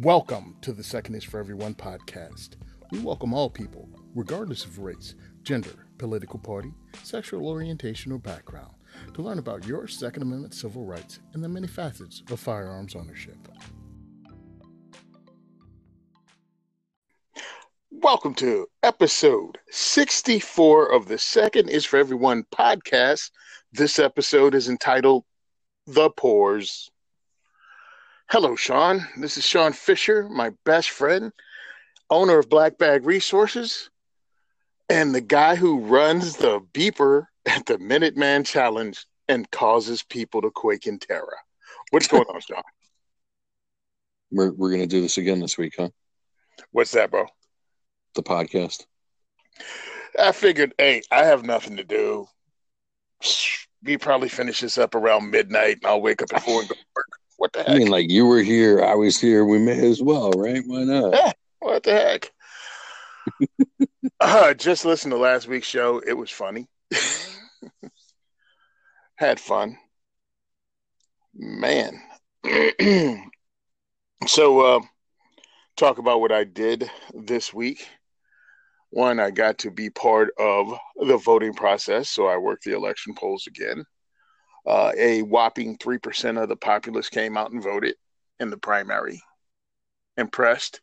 Welcome to the Second is for Everyone podcast. We welcome all people, regardless of race, gender, political party, sexual orientation, or background, to learn about your Second Amendment civil rights and the many facets of firearms ownership. Welcome to episode 64 of the Second is for Everyone podcast. This episode is entitled The Poors. Hello, Sean. This is Sean Fisher, my best friend, owner of Black Bag Resources, and the guy who runs the beeper at the Minuteman Challenge and causes people to quake in terror. What's going on, Sean? We're we're gonna do this again this week, huh? What's that, bro? The podcast. I figured, hey, I have nothing to do. We probably finish this up around midnight, and I'll wake up at four and go to work. What the heck? I mean, like you were here, I was here. We may as well, right? Why not? Yeah, what the heck? uh, just listen to last week's show. It was funny. Had fun. Man. so, uh, talk about what I did this week. One, I got to be part of the voting process, so I worked the election polls again. Uh, a whopping 3% of the populace came out and voted in the primary. Impressed.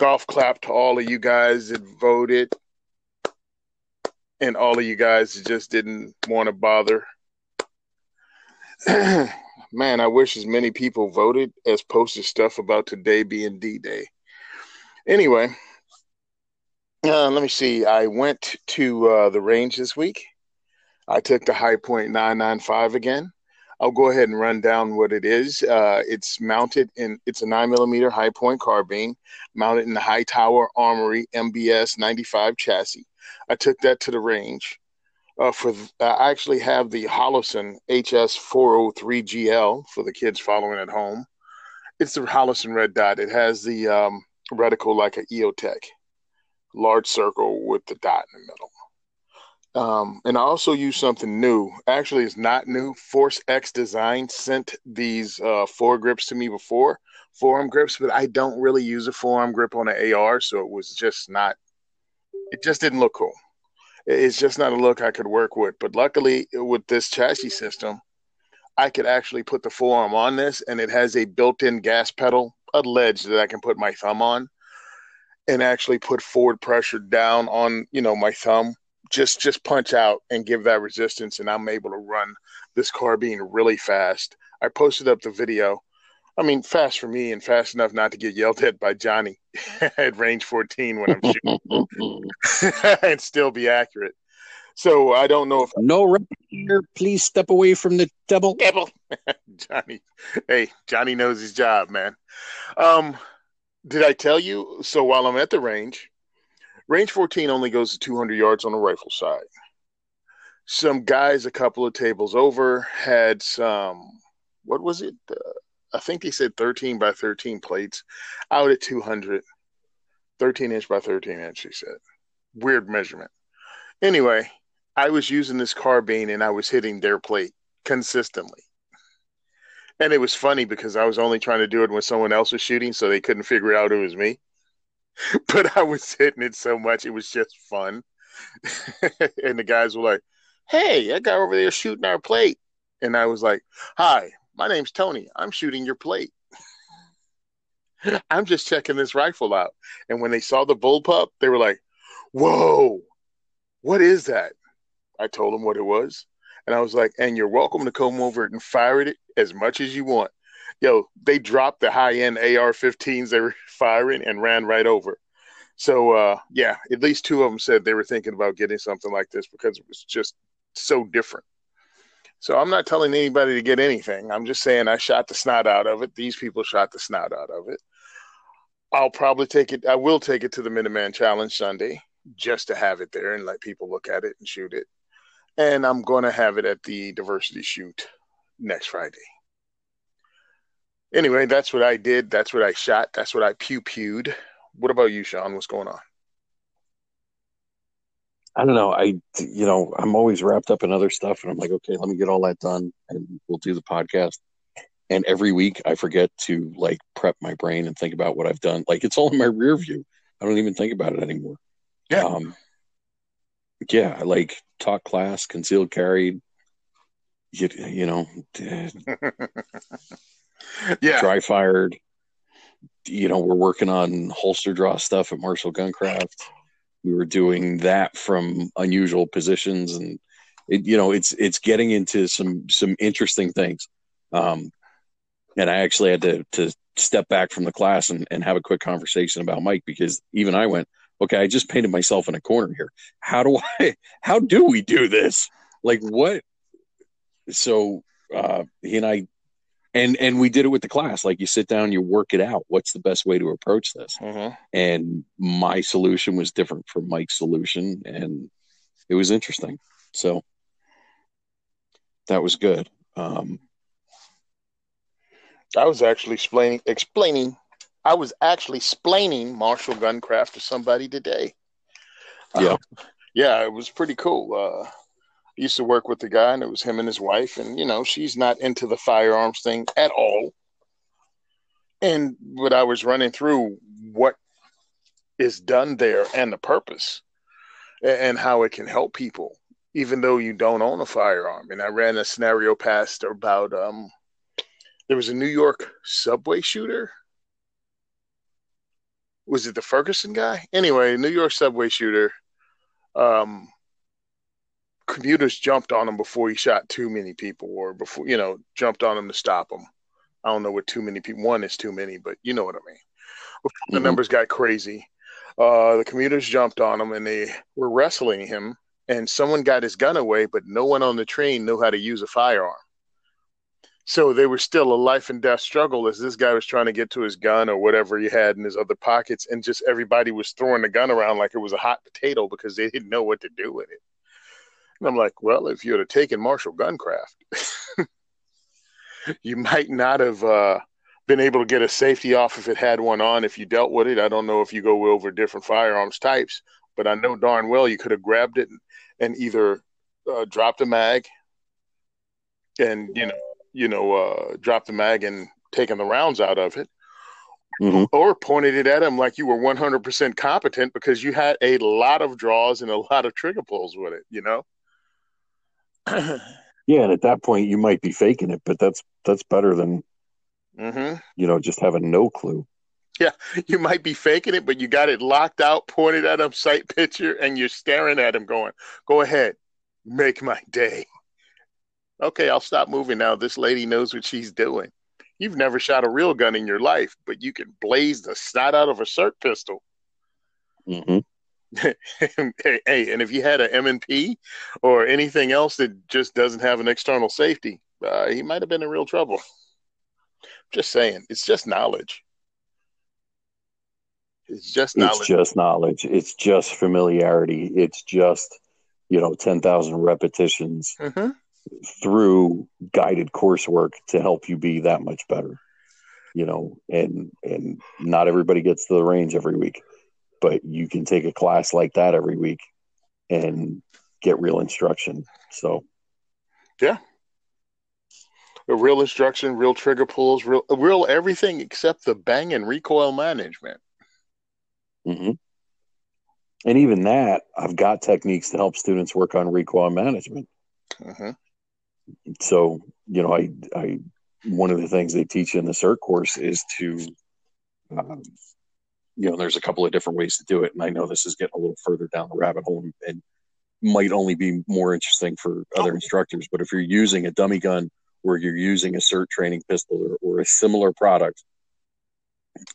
Golf clap to all of you guys that voted. And all of you guys that just didn't want to bother. Man, I wish as many people voted as posted stuff about today being D Day. Anyway, uh, let me see. I went to uh, the range this week I took the high 995 again. I'll go ahead and run down what it is. Uh, it's mounted in, it's a nine millimeter Hi-Point carbine mounted in the Hightower Armory MBS 95 chassis. I took that to the range. Uh, for I actually have the Holosun HS 403GL for the kids following at home. It's the Holosun red dot. It has the um, reticle like an EOTech, large circle with the dot in the middle. Um, and I also use something new. Actually, it's not new. Force X Design sent these uh, four grips to me before, forearm grips, but I don't really use a forearm grip on an AR, so it was just not. It just didn't look cool. It's just not a look I could work with. But luckily, with this chassis system, I could actually put the forearm on this, and it has a built-in gas pedal, a ledge that I can put my thumb on, and actually put forward pressure down on you know my thumb just just punch out and give that resistance and i'm able to run this carbine really fast. I posted up the video. I mean fast for me and fast enough not to get yelled at by johnny at range 14 when i'm shooting and still be accurate. So i don't know if no here. Please step away from the double double johnny. Hey johnny knows his job man. Um did i tell you so while i'm at the range Range 14 only goes to 200 yards on the rifle side. Some guys a couple of tables over had some, what was it? Uh, I think they said 13 by 13 plates out at 200. 13 inch by 13 inch, he said. Weird measurement. Anyway, I was using this carbine and I was hitting their plate consistently. And it was funny because I was only trying to do it when someone else was shooting, so they couldn't figure out it was me. but I was hitting it so much, it was just fun. and the guys were like, Hey, that guy over there shooting our plate. And I was like, Hi, my name's Tony. I'm shooting your plate. I'm just checking this rifle out. And when they saw the bullpup, they were like, Whoa, what is that? I told them what it was. And I was like, And you're welcome to come over and fire it as much as you want yo, they dropped the high end AR 15s they were firing and ran right over. So, uh, yeah, at least two of them said they were thinking about getting something like this because it was just so different. So, I'm not telling anybody to get anything. I'm just saying I shot the snot out of it. These people shot the snot out of it. I'll probably take it, I will take it to the Minuteman Challenge Sunday just to have it there and let people look at it and shoot it. And I'm going to have it at the diversity shoot next Friday anyway, that's what I did. That's what I shot. That's what I pew pewed. What about you, Sean? What's going on? I don't know. I, you know, I'm always wrapped up in other stuff, and I'm like, okay, let me get all that done, and we'll do the podcast. and every week I forget to like prep my brain and think about what I've done. Like it's all in my rear view. I don't even think about it anymore. Yeah. Um, yeah, like talk class, concealed carried, you, you know, yeah. dry fired. You know, we're working on holster draw stuff at Marshall Guncraft. We were doing that from unusual positions, and it, you know, it's it's getting into some some interesting things. Um, and I actually had to to step back from the class and, and have a quick conversation about Mike because even I went, okay, I just painted myself in a corner here. How do I? How do we do this? Like what? So uh, he and I, and and we did it with the class. Like you sit down, you work it out. What's the best way to approach this? Mm-hmm. And my solution was different from Mike's solution, and it was interesting. So that was good. Um, I was actually explaining explaining I was actually explaining Marshall Guncraft to somebody today. Yeah. Um, yeah, it was pretty cool. Uh, used to work with the guy, and it was him and his wife, and you know, she's not into the firearms thing at all. And what I was running through what is done there and the purpose and how it can help people, even though you don't own a firearm. And I ran a scenario past about um, there was a New York subway shooter was it the Ferguson guy? Anyway, New York subway shooter. Um, commuters jumped on him before he shot too many people, or before you know jumped on him to stop him. I don't know what too many people. One is too many, but you know what I mean. Before mm-hmm. the numbers got crazy, uh, the commuters jumped on him and they were wrestling him, and someone got his gun away, but no one on the train knew how to use a firearm. So they were still a life and death struggle as this guy was trying to get to his gun or whatever he had in his other pockets, and just everybody was throwing the gun around like it was a hot potato because they didn't know what to do with it. And I'm like, well, if you'd have taken Marshall Guncraft, you might not have uh, been able to get a safety off if it had one on if you dealt with it. I don't know if you go over different firearms types, but I know darn well you could have grabbed it and, and either uh, dropped a mag and, you know, you know, uh, dropped the mag and taken the rounds out of it, mm-hmm. or pointed it at him like you were 100% competent because you had a lot of draws and a lot of trigger pulls with it, you know? Yeah, and at that point you might be faking it, but that's that's better than mm-hmm. you know just having no clue. Yeah, you might be faking it, but you got it locked out, pointed at him, sight picture, and you're staring at him, going, "Go ahead, make my day." okay, I'll stop moving now. This lady knows what she's doing. You've never shot a real gun in your life, but you can blaze the snot out of a SIRT pistol. Mm-hmm. hey, and if you had an M&P or anything else that just doesn't have an external safety, uh, he might have been in real trouble. Just saying, it's just knowledge. It's just knowledge. It's just knowledge. It's just familiarity. It's just, you know, 10,000 repetitions. Mm-hmm through guided coursework to help you be that much better you know and and not everybody gets to the range every week but you can take a class like that every week and get real instruction. So yeah. Real instruction real trigger pulls real real everything except the bang and recoil management. Mm-hmm. and even that i've got techniques to help students work on recoil management. Mm-hmm. So you know i i one of the things they teach in the SIRT course is to um, you know there's a couple of different ways to do it and i know this is getting a little further down the rabbit hole and, and might only be more interesting for other instructors but if you're using a dummy gun or you're using a SIRT training pistol or, or a similar product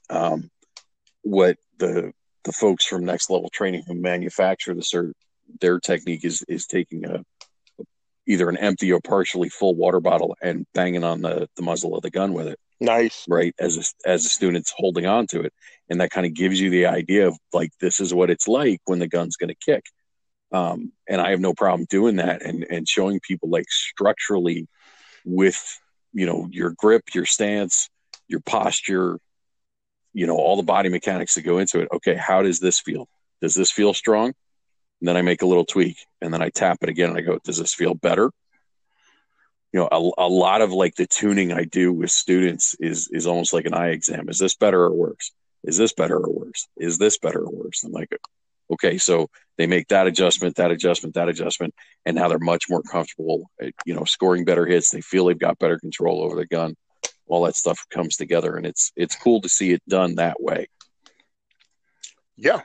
um, what the the folks from next level training who manufacture the SIRT their technique is is taking a either an empty or partially full water bottle and banging on the, the muzzle of the gun with it. Nice. Right. As a, as a student's holding on to it. And that kind of gives you the idea of like, this is what it's like when the gun's going to kick. Um, and I have no problem doing that and, and showing people like structurally with, you know, your grip, your stance, your posture, you know, all the body mechanics that go into it. Okay. How does this feel? Does this feel strong? And then I make a little tweak and then I tap it again and I go, does this feel better? you know, a, a lot of like the tuning I do with students is is almost like an eye exam. Is this better or worse? Is this better or worse? Is this better or worse? I'm like, okay, so they make that adjustment, that adjustment, that adjustment, and now they're much more comfortable, at, you know, scoring better hits. They feel they've got better control over the gun. All that stuff comes together, and it's it's cool to see it done that way. Yeah.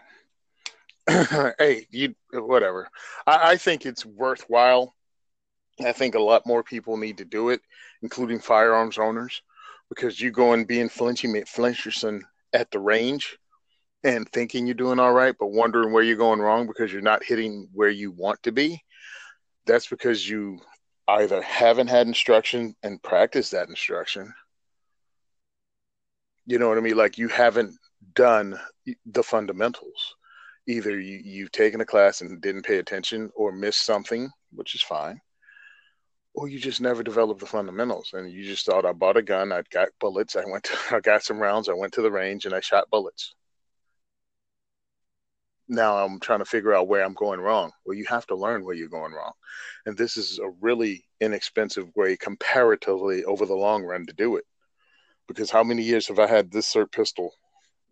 hey, you whatever. I, I think it's worthwhile I think a lot more people need to do it, including firearms owners, because you go and being flinchy flincherson at the range and thinking you're doing all right, but wondering where you're going wrong because you're not hitting where you want to be. That's because you either haven't had instruction and practiced that instruction. You know what I mean? Like you haven't done the fundamentals. Either you, you've taken a class and didn't pay attention or missed something, which is fine or you just never developed the fundamentals and you just thought I bought a gun, I got bullets, I went to, I got some rounds, I went to the range and I shot bullets. Now I'm trying to figure out where I'm going wrong. Well, you have to learn where you're going wrong. And this is a really inexpensive way comparatively over the long run to do it. Because how many years have I had this SIRT pistol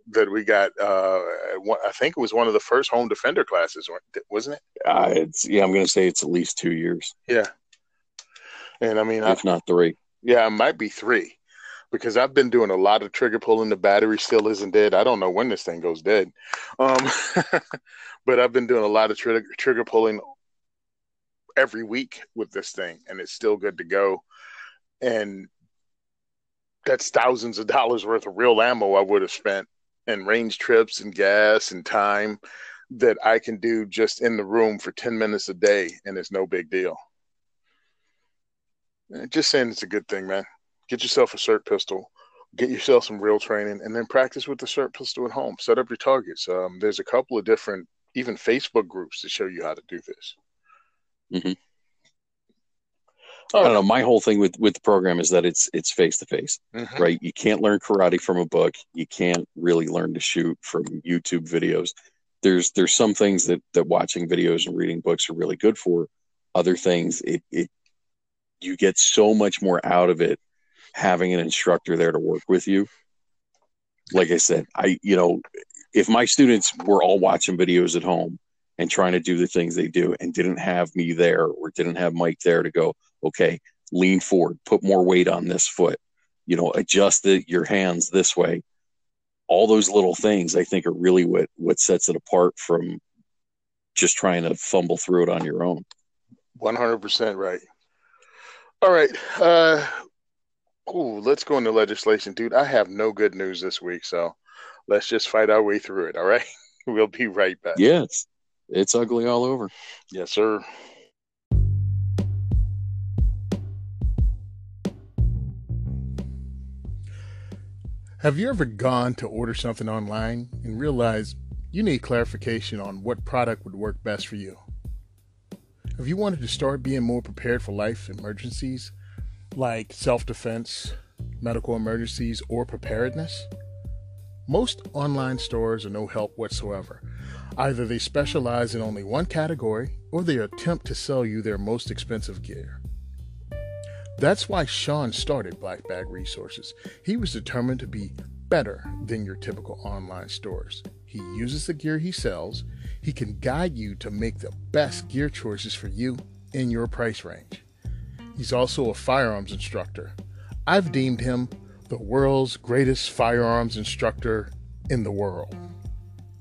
that we got? Uh, I think it was one of the first home defender classes, wasn't it? Uh, it's yeah, I'm going to say it's at least two years. Yeah, and I mean, if I, not three. Yeah, it might be three because I've been doing a lot of trigger pulling. The battery still isn't dead. I don't know when this thing goes dead. Um, but I've been doing a lot of trigger, trigger pulling every week with this thing, and it's still good to go. And that's thousands of dollars worth of real ammo I would have spent and range trips and gas and time that I can do just in the room for 10 minutes a day, and it's no big deal. Just saying it's a good thing, man. Get yourself a SIRT pistol, get yourself some real training, and then practice with the SIRT pistol at home. Set up your targets. Um, there's a couple of different, even Facebook groups to show you how to do this. Mm-hmm. I don't know. My whole thing with with the program is that it's it's face to face, right? You can't learn karate from a book. You can't really learn to shoot from YouTube videos. There's there's some things that that watching videos and reading books are really good for. Other things, it it you get so much more out of it having an instructor there to work with you. Like I said, I you know, if my students were all watching videos at home and trying to do the things they do and didn't have me there or didn't have Mike there to go, okay, lean forward, put more weight on this foot, you know, adjust the, your hands this way. All those little things I think are really what what sets it apart from just trying to fumble through it on your own. 100% right. All right. Uh, ooh, let's go into legislation, dude. I have no good news this week, so let's just fight our way through it. All right. we'll be right back. Yes. It's ugly all over. Yes, sir. Have you ever gone to order something online and realized you need clarification on what product would work best for you? Have you wanted to start being more prepared for life emergencies like self defense, medical emergencies, or preparedness? Most online stores are no help whatsoever. Either they specialize in only one category or they attempt to sell you their most expensive gear. That's why Sean started Black Bag Resources. He was determined to be better than your typical online stores. He uses the gear he sells he can guide you to make the best gear choices for you in your price range. He's also a firearms instructor. I've deemed him the world's greatest firearms instructor in the world.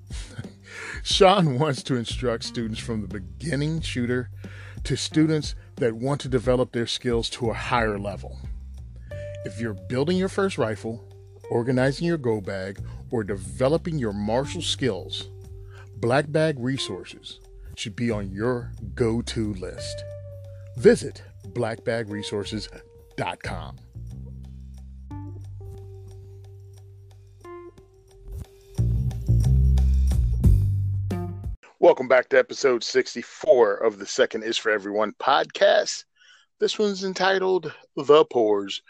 Sean wants to instruct students from the beginning shooter to students that want to develop their skills to a higher level. If you're building your first rifle, organizing your go bag, or developing your martial skills, Black Bag Resources should be on your go to list. Visit blackbagresources.com. Welcome back to episode 64 of the Second is for Everyone podcast. This one's entitled The Poors.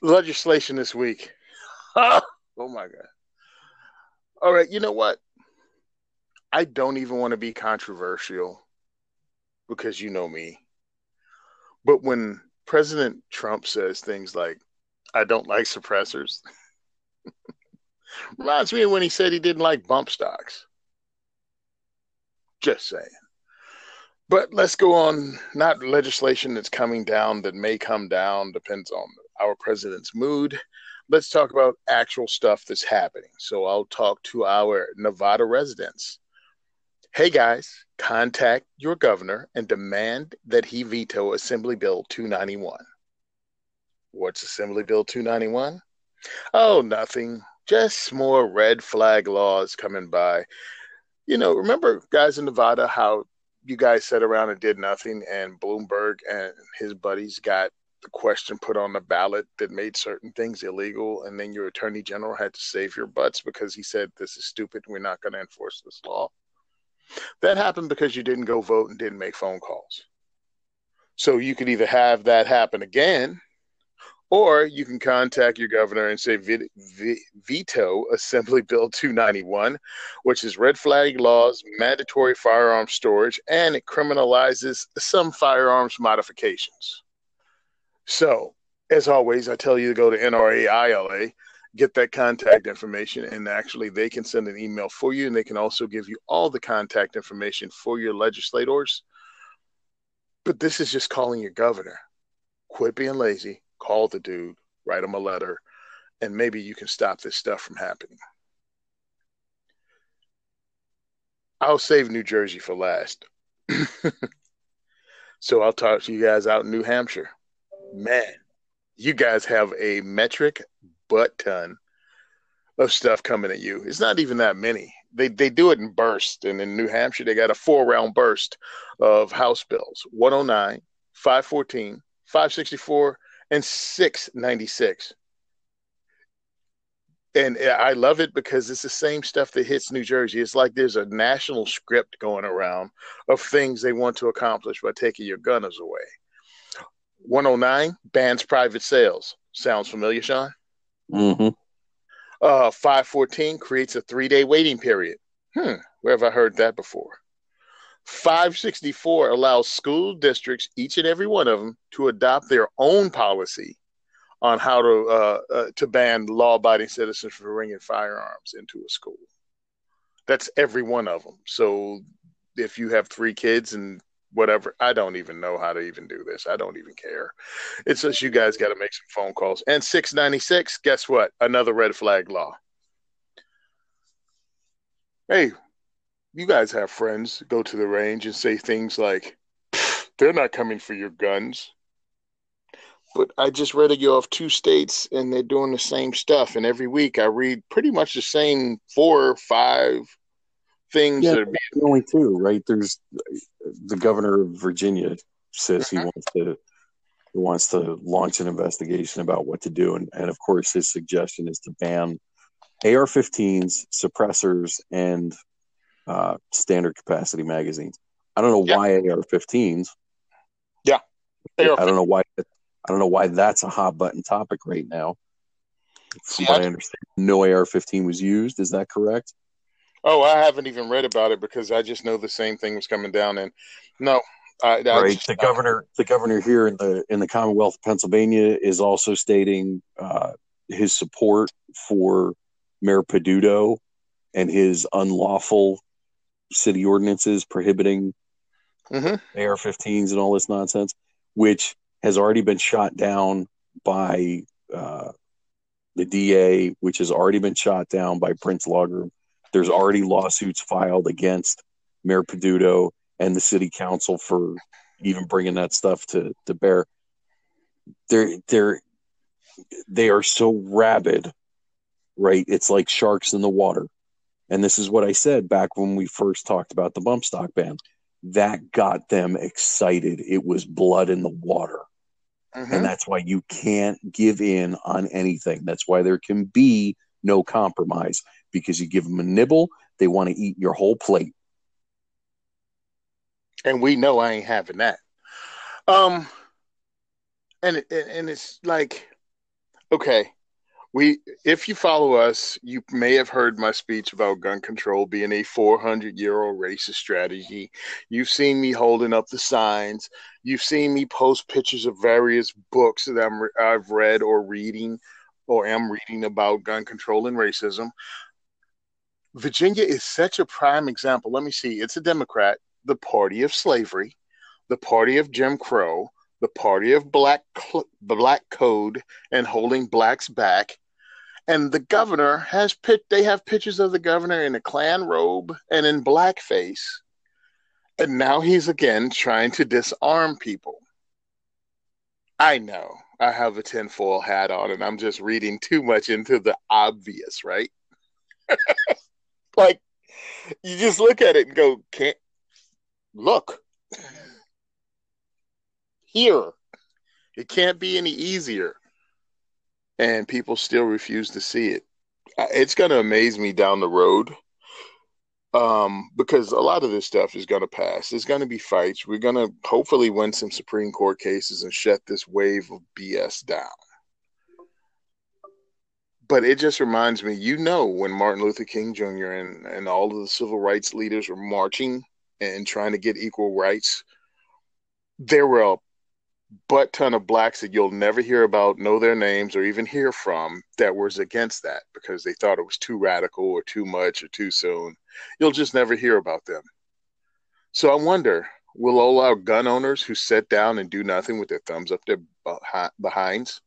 Legislation this week. oh my God. All right, you know what? I don't even want to be controversial because you know me. But when President Trump says things like, I don't like suppressors, reminds me of when he said he didn't like bump stocks. Just saying. But let's go on. Not legislation that's coming down that may come down, depends on our president's mood. Let's talk about actual stuff that's happening. So I'll talk to our Nevada residents. Hey guys, contact your governor and demand that he veto Assembly Bill 291. What's Assembly Bill 291? Oh, nothing. Just more red flag laws coming by. You know, remember, guys in Nevada, how you guys sat around and did nothing, and Bloomberg and his buddies got the question put on the ballot that made certain things illegal, and then your attorney general had to save your butts because he said this is stupid. We're not going to enforce this law. That happened because you didn't go vote and didn't make phone calls. So you could either have that happen again or you can contact your governor and say veto Assembly Bill 291, which is red flag laws, mandatory firearm storage, and it criminalizes some firearms modifications. So, as always, I tell you to go to NRAILA, get that contact information, and actually they can send an email for you, and they can also give you all the contact information for your legislators. But this is just calling your governor. Quit being lazy call the dude, write him a letter, and maybe you can stop this stuff from happening. I'll save New Jersey for last. so I'll talk to you guys out in New Hampshire. Man, you guys have a metric butt ton of stuff coming at you. It's not even that many. They they do it in bursts, and in New Hampshire they got a four round burst of House bills: 109, 514, 564, and 696 and I love it because it's the same stuff that hits New Jersey. It's like there's a national script going around of things they want to accomplish by taking your gunners away. 109 bans private sales. Sounds familiar, Sean? Mm-hmm. Uh, 514 creates a three day waiting period. Hmm, where have I heard that before? 564 allows school districts, each and every one of them, to adopt their own policy on how to uh, uh, to ban law-abiding citizens from bringing firearms into a school. That's every one of them. So if you have three kids and whatever, I don't even know how to even do this. I don't even care. It's just you guys got to make some phone calls. And 696, guess what? Another red flag law. Hey, you guys have friends go to the range and say things like, they're not coming for your guns. But I just read a you off two states and they're doing the same stuff. And every week I read pretty much the same four or five things. Yeah, that are being- only two, right? There's the governor of Virginia says he mm-hmm. wants to he wants to launch an investigation about what to do. And, and of course, his suggestion is to ban AR 15s, suppressors, and uh, standard capacity magazines. I don't know yeah. why AR-15s. Yeah, AR-15. I don't know why. I don't know why that's a hot button topic right now. From what I understand, no AR-15 was used. Is that correct? Oh, I haven't even read about it because I just know the same thing was coming down. And no, I, I right. Just, the governor, the governor here in the in the Commonwealth of Pennsylvania is also stating uh, his support for Mayor Peduto and his unlawful city ordinances prohibiting mm-hmm. AR-15s and all this nonsense, which has already been shot down by uh, the DA, which has already been shot down by Prince Logger. There's already lawsuits filed against Mayor Peduto and the city council for even bringing that stuff to to bear. They're they're they are so rabid, right? It's like sharks in the water. And this is what I said back when we first talked about the bump stock ban. That got them excited. It was blood in the water. Mm-hmm. And that's why you can't give in on anything. That's why there can be no compromise because you give them a nibble, they want to eat your whole plate. And we know I ain't having that. Um, and and it's like, okay, we if you follow us you may have heard my speech about gun control being a 400 year old racist strategy you've seen me holding up the signs you've seen me post pictures of various books that I'm, i've read or reading or am reading about gun control and racism virginia is such a prime example. Let me see. It's a democrat the party of slavery the party of jim crow the party of black black code and holding blacks back. And the governor has pit they have pictures of the governor in a Klan robe and in blackface. And now he's again trying to disarm people. I know. I have a tinfoil hat on and i'm just reading too much into the obvious right like you just look at it and go can't look here it can't be any easier and people still refuse to see it. It's going to amaze me down the road um, because a lot of this stuff is going to pass. There's going to be fights. We're going to hopefully win some Supreme Court cases and shut this wave of BS down. But it just reminds me, you know, when Martin Luther King Jr. and, and all of the civil rights leaders were marching and trying to get equal rights, there were a butt ton of blacks that you'll never hear about, know their names, or even hear from that was against that because they thought it was too radical or too much or too soon. You'll just never hear about them. So I wonder will all our gun owners who sit down and do nothing with their thumbs up their behinds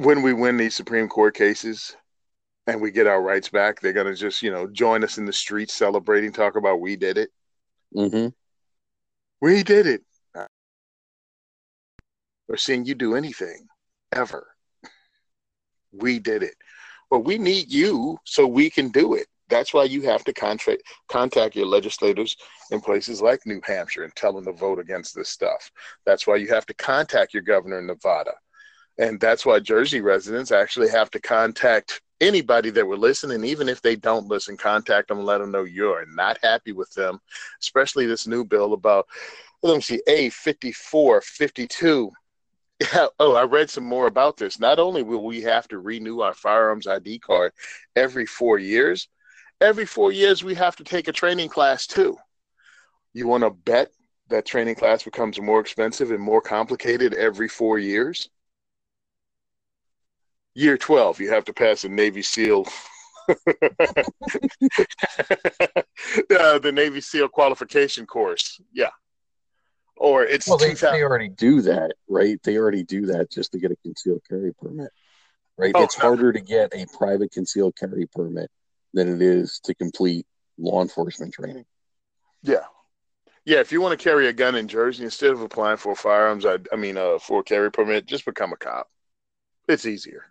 when we win these Supreme Court cases and we get our rights back, they're going to just, you know, join us in the streets celebrating, talk about we did it. Mm-hmm. We did it. Or seeing you do anything ever. We did it. Well, we need you so we can do it. That's why you have to contact contact your legislators in places like New Hampshire and tell them to vote against this stuff. That's why you have to contact your governor in Nevada. And that's why Jersey residents actually have to contact anybody that will listen, and even if they don't listen, contact them and let them know you're not happy with them, especially this new bill about, let me see, A 54, 52. Yeah, oh, I read some more about this. Not only will we have to renew our firearms ID card every four years, every four years we have to take a training class too. You want to bet that training class becomes more expensive and more complicated every four years? Year 12 you have to pass a navy seal. Uh, the navy seal qualification course yeah. Or it's well, they, they, already do that right? They already do that just to get a concealed carry permit right? Oh, it's no. harder to get a private concealed carry permit than it is to complete law enforcement training. Yeah. Yeah if you want to carry a gun in jersey instead of applying for firearms i, I mean uh, for a carry permit just become a cop. It's easier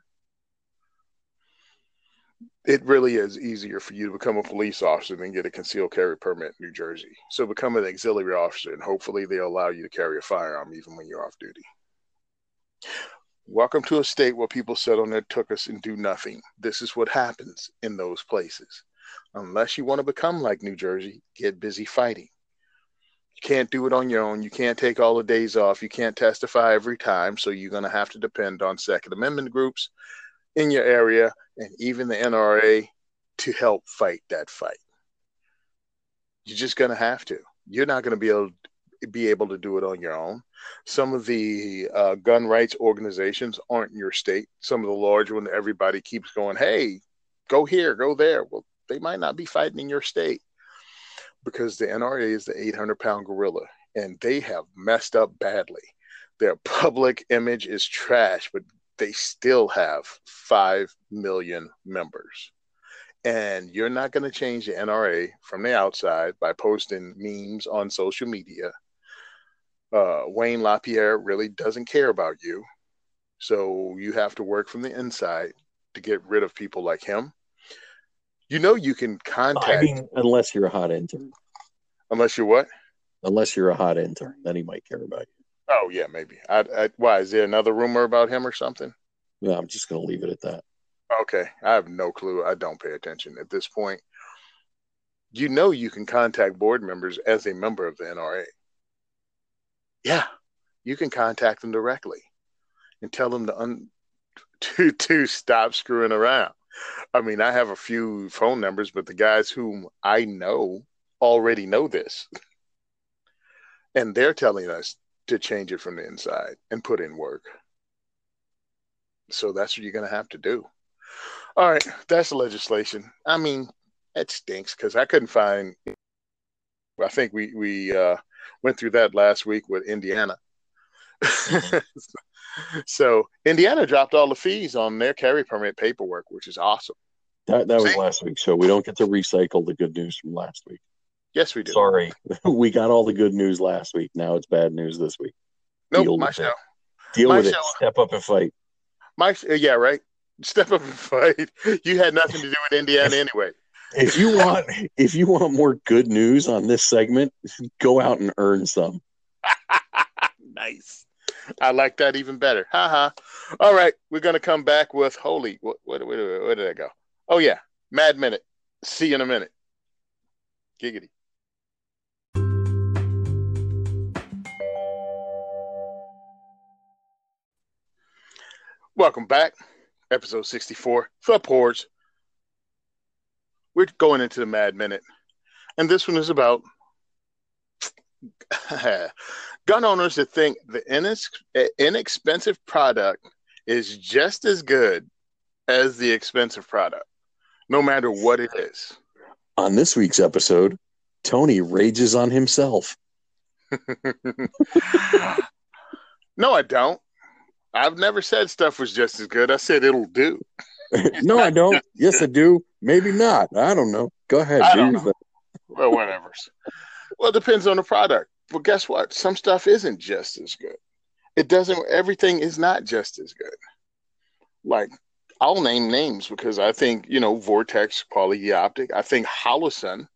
it really is easier for you to become a police officer than get a concealed carry permit in New Jersey. So become an auxiliary officer, and hopefully they'll allow you to carry a firearm even when you're off duty. Welcome to a state where people sit on their tuchus and do nothing. This is what happens in those places. Unless you want to become like New Jersey, get busy fighting. You can't do it on your own. You can't take all the days off. You can't testify every time. So you're going to have to depend on Second Amendment groups in your area and even the NRA to help fight that fight. You're just going to have to. You're not going to be able be able to do it on your own. Some of the uh, gun rights organizations aren't in your state. Some of the large ones, everybody keeps going, "Hey, go here, go there." Well, they might not be fighting in your state because the NRA is the 800 pound gorilla, and they have messed up badly. Their public image is trash, but they still have 5 million members. And you're not going to change the NRA from the outside by posting memes on social media. Uh, Wayne LaPierre really doesn't care about you. So you have to work from the inside to get rid of people like him. You know, you can contact. I mean, unless you're a hot intern. Unless you're what? Unless you're a hot intern, then he might care about you. Oh yeah, maybe. I, I, why is there another rumor about him or something? No, I'm just going to leave it at that. Okay, I have no clue. I don't pay attention at this point. You know, you can contact board members as a member of the NRA. Yeah, you can contact them directly and tell them to un, to to stop screwing around. I mean, I have a few phone numbers, but the guys whom I know already know this. And they're telling us to change it from the inside and put in work. So that's what you're going to have to do. All right, that's the legislation. I mean, it stinks because I couldn't find. I think we we uh, went through that last week with Indiana. so Indiana dropped all the fees on their carry permit paperwork, which is awesome. That that was last week, so we don't get to recycle the good news from last week. Yes, we do. Sorry, we got all the good news last week. Now it's bad news this week. Nope, Deal my show. It. Deal my with show. it. Step up and fight. My yeah, right. Step up and fight. You had nothing to do with Indiana anyway. If you want, if you want more good news on this segment, go out and earn some. nice. I like that even better. Ha ha. All right, we're gonna come back with holy. What? What? Where, where did I go? Oh yeah, Mad Minute. See you in a minute. Giggity. Welcome back. Episode 64, The Poors. We're going into the Mad Minute. And this one is about gun owners that think the inexpensive product is just as good as the expensive product, no matter what it is. On this week's episode, Tony rages on himself. no, I don't. I've never said stuff was just as good. I said it'll do. no, I don't. Yes, I do. Maybe not. I don't know. Go ahead. I don't know. Well, whatever. well, it depends on the product. But guess what? Some stuff isn't just as good. It doesn't. Everything is not just as good. Like I'll name names because I think you know Vortex quality optic. I think Holosun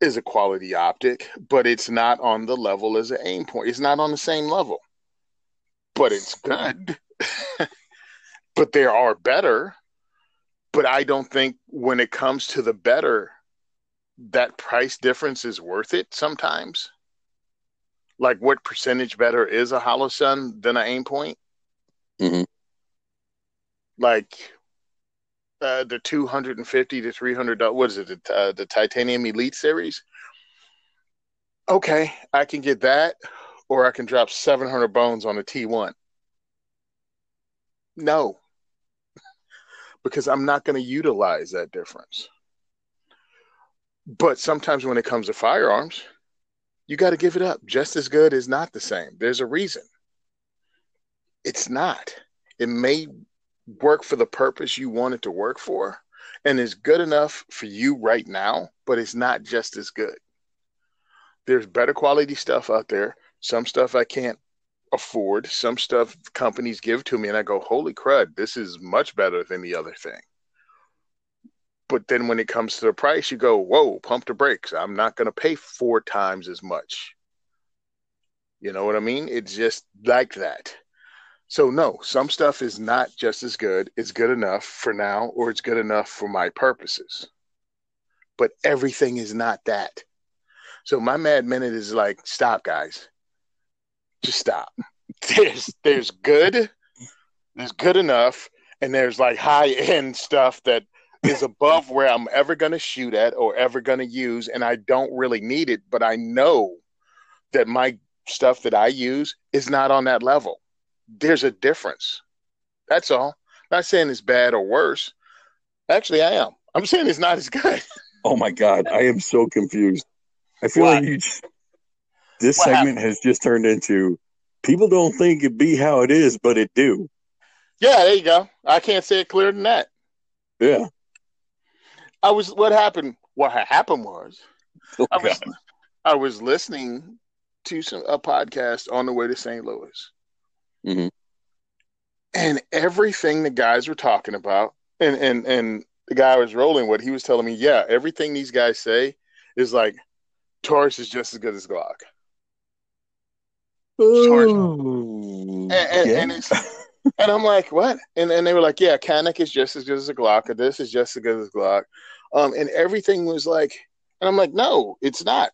is a quality optic, but it's not on the level as an Aimpoint. It's not on the same level but it's good. but there are better. But I don't think when it comes to the better, that price difference is worth it sometimes. Like what percentage better is a Holosun than an Aimpoint? Mm-hmm. Like uh, the 250 to 300 what is it the, uh, the titanium elite series okay i can get that or I can drop 700 bones on a T1. No, because I'm not going to utilize that difference. But sometimes when it comes to firearms, you got to give it up. Just as good is not the same. There's a reason. It's not. It may work for the purpose you want it to work for and is good enough for you right now, but it's not just as good. There's better quality stuff out there some stuff I can't afford. Some stuff companies give to me, and I go, holy crud, this is much better than the other thing. But then when it comes to the price, you go, whoa, pump the brakes. I'm not going to pay four times as much. You know what I mean? It's just like that. So, no, some stuff is not just as good. It's good enough for now, or it's good enough for my purposes. But everything is not that. So, my mad minute is like, stop, guys stop. There's there's good, there's good enough, and there's like high end stuff that is above where I'm ever gonna shoot at or ever gonna use, and I don't really need it, but I know that my stuff that I use is not on that level. There's a difference. That's all. Not saying it's bad or worse. Actually, I am. I'm saying it's not as good. Oh my god, I am so confused. I feel like you just this what segment happened? has just turned into people don't think it be how it is, but it do. Yeah, there you go. I can't say it clearer than that. Yeah. I was what happened what happened was oh, I was I was listening to some a podcast on the way to St. Louis. Mm-hmm. And everything the guys were talking about, and and and the guy I was rolling with, he was telling me, yeah, everything these guys say is like Taurus is just as good as Glock. Ooh, and, and, yeah. and, and, I'm like, what? And and they were like, yeah, Canik is just as good as a Glock, or this is just as good as a Glock. Um, and everything was like, and I'm like, no, it's not.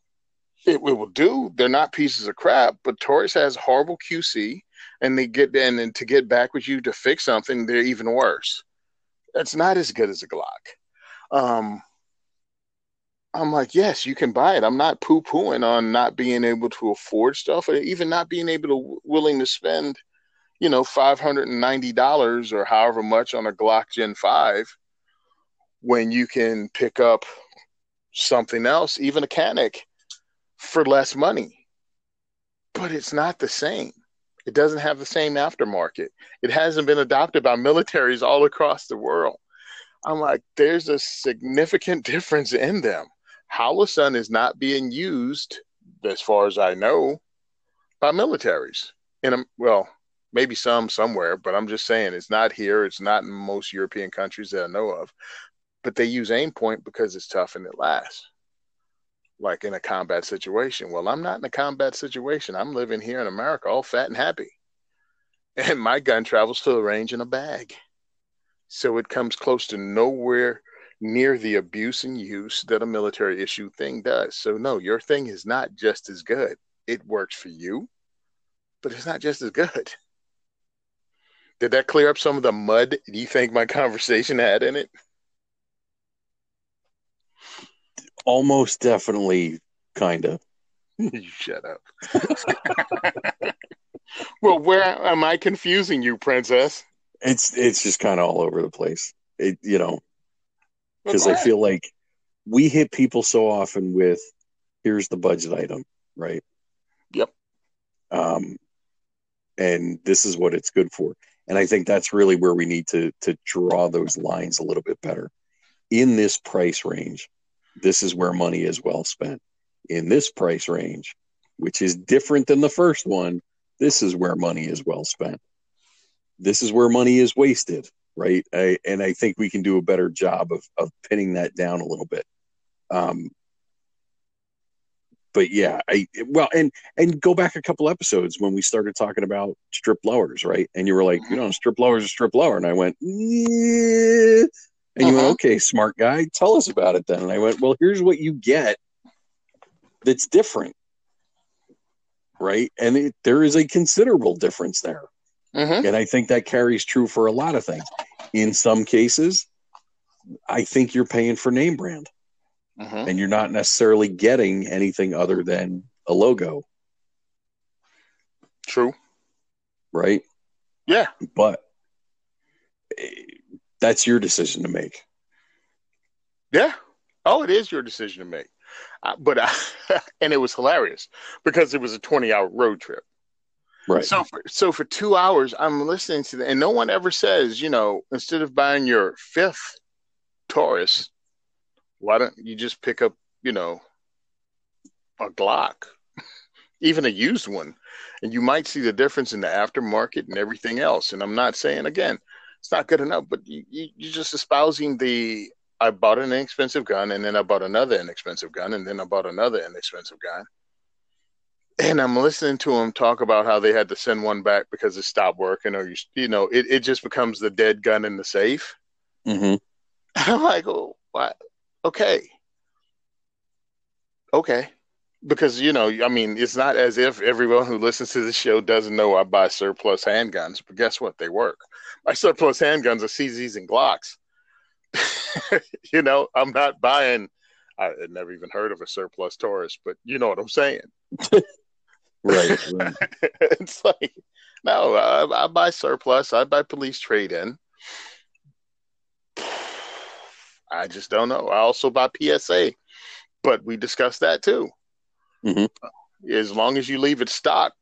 It, it will do. They're not pieces of crap, but Taurus has horrible QC and they get and, and to get back with you to fix something, they're even worse. That's not as good as a Glock. Um, I'm like, yes, you can buy it. I'm not poo pooing on not being able to afford stuff, or even not being able to willing to spend, you know, five hundred and ninety dollars or however much on a Glock Gen Five, when you can pick up something else, even a Canik, for less money. But it's not the same. It doesn't have the same aftermarket. It hasn't been adopted by militaries all across the world. I'm like, there's a significant difference in them. Holosun is not being used, as far as I know, by militaries. In a, well, maybe some somewhere, but I'm just saying it's not here. It's not in most European countries that I know of. But they use Aimpoint because it's tough and it lasts like in a combat situation. Well, I'm not in a combat situation. I'm living here in America, all fat and happy. And my gun travels to the range in a bag. So it comes close to nowhere near the abuse and use that a military issue thing does. So, no, your thing is not just as good. It works for you, but it's not just as good. Did that clear up some of the mud you think my conversation had in it? almost definitely kind of you shut up well where am i confusing you princess it's it's just kind of all over the place it you know because i feel like we hit people so often with here's the budget item right? Yep. Um and this is what it's good for. And i think that's really where we need to to draw those lines a little bit better. In this price range this is where money is well spent. In this price range, which is different than the first one, this is where money is well spent. This is where money is wasted, right? I, and I think we can do a better job of, of pinning that down a little bit. Um, but yeah, I well, and and go back a couple episodes when we started talking about strip lowers, right? And you were like, you know, strip lowers, a strip lower, and I went, yeah, and you uh-huh. went, okay, smart guy, tell us about it then. And I went, well, here's what you get that's different. Right. And it, there is a considerable difference there. Uh-huh. And I think that carries true for a lot of things. In some cases, I think you're paying for name brand uh-huh. and you're not necessarily getting anything other than a logo. True. Right. Yeah. But that's your decision to make. Yeah. Oh, it is your decision to make. Uh, but I, and it was hilarious because it was a 20 hour road trip. Right. So for, so for two hours, I'm listening to that, and no one ever says, you know, instead of buying your fifth Taurus, why don't you just pick up, you know, a Glock, even a used one, and you might see the difference in the aftermarket and everything else. And I'm not saying again, it's not good enough. But you, you you're just espousing the I bought an inexpensive gun and then I bought another inexpensive gun and then I bought another inexpensive gun. And I'm listening to them talk about how they had to send one back because it stopped working, or you, you know, it, it just becomes the dead gun in the safe. Mm-hmm. I'm like, oh, what? Okay, okay because you know, I mean, it's not as if everyone who listens to the show doesn't know I buy surplus handguns, but guess what? They work. My surplus handguns are CZs and Glocks. you know, I'm not buying. I had never even heard of a surplus Taurus, but you know what I'm saying. right, right. it's like no, I, I buy surplus. I buy police trade in. I just don't know. I also buy PSA, but we discussed that too. Mm-hmm. As long as you leave it stock,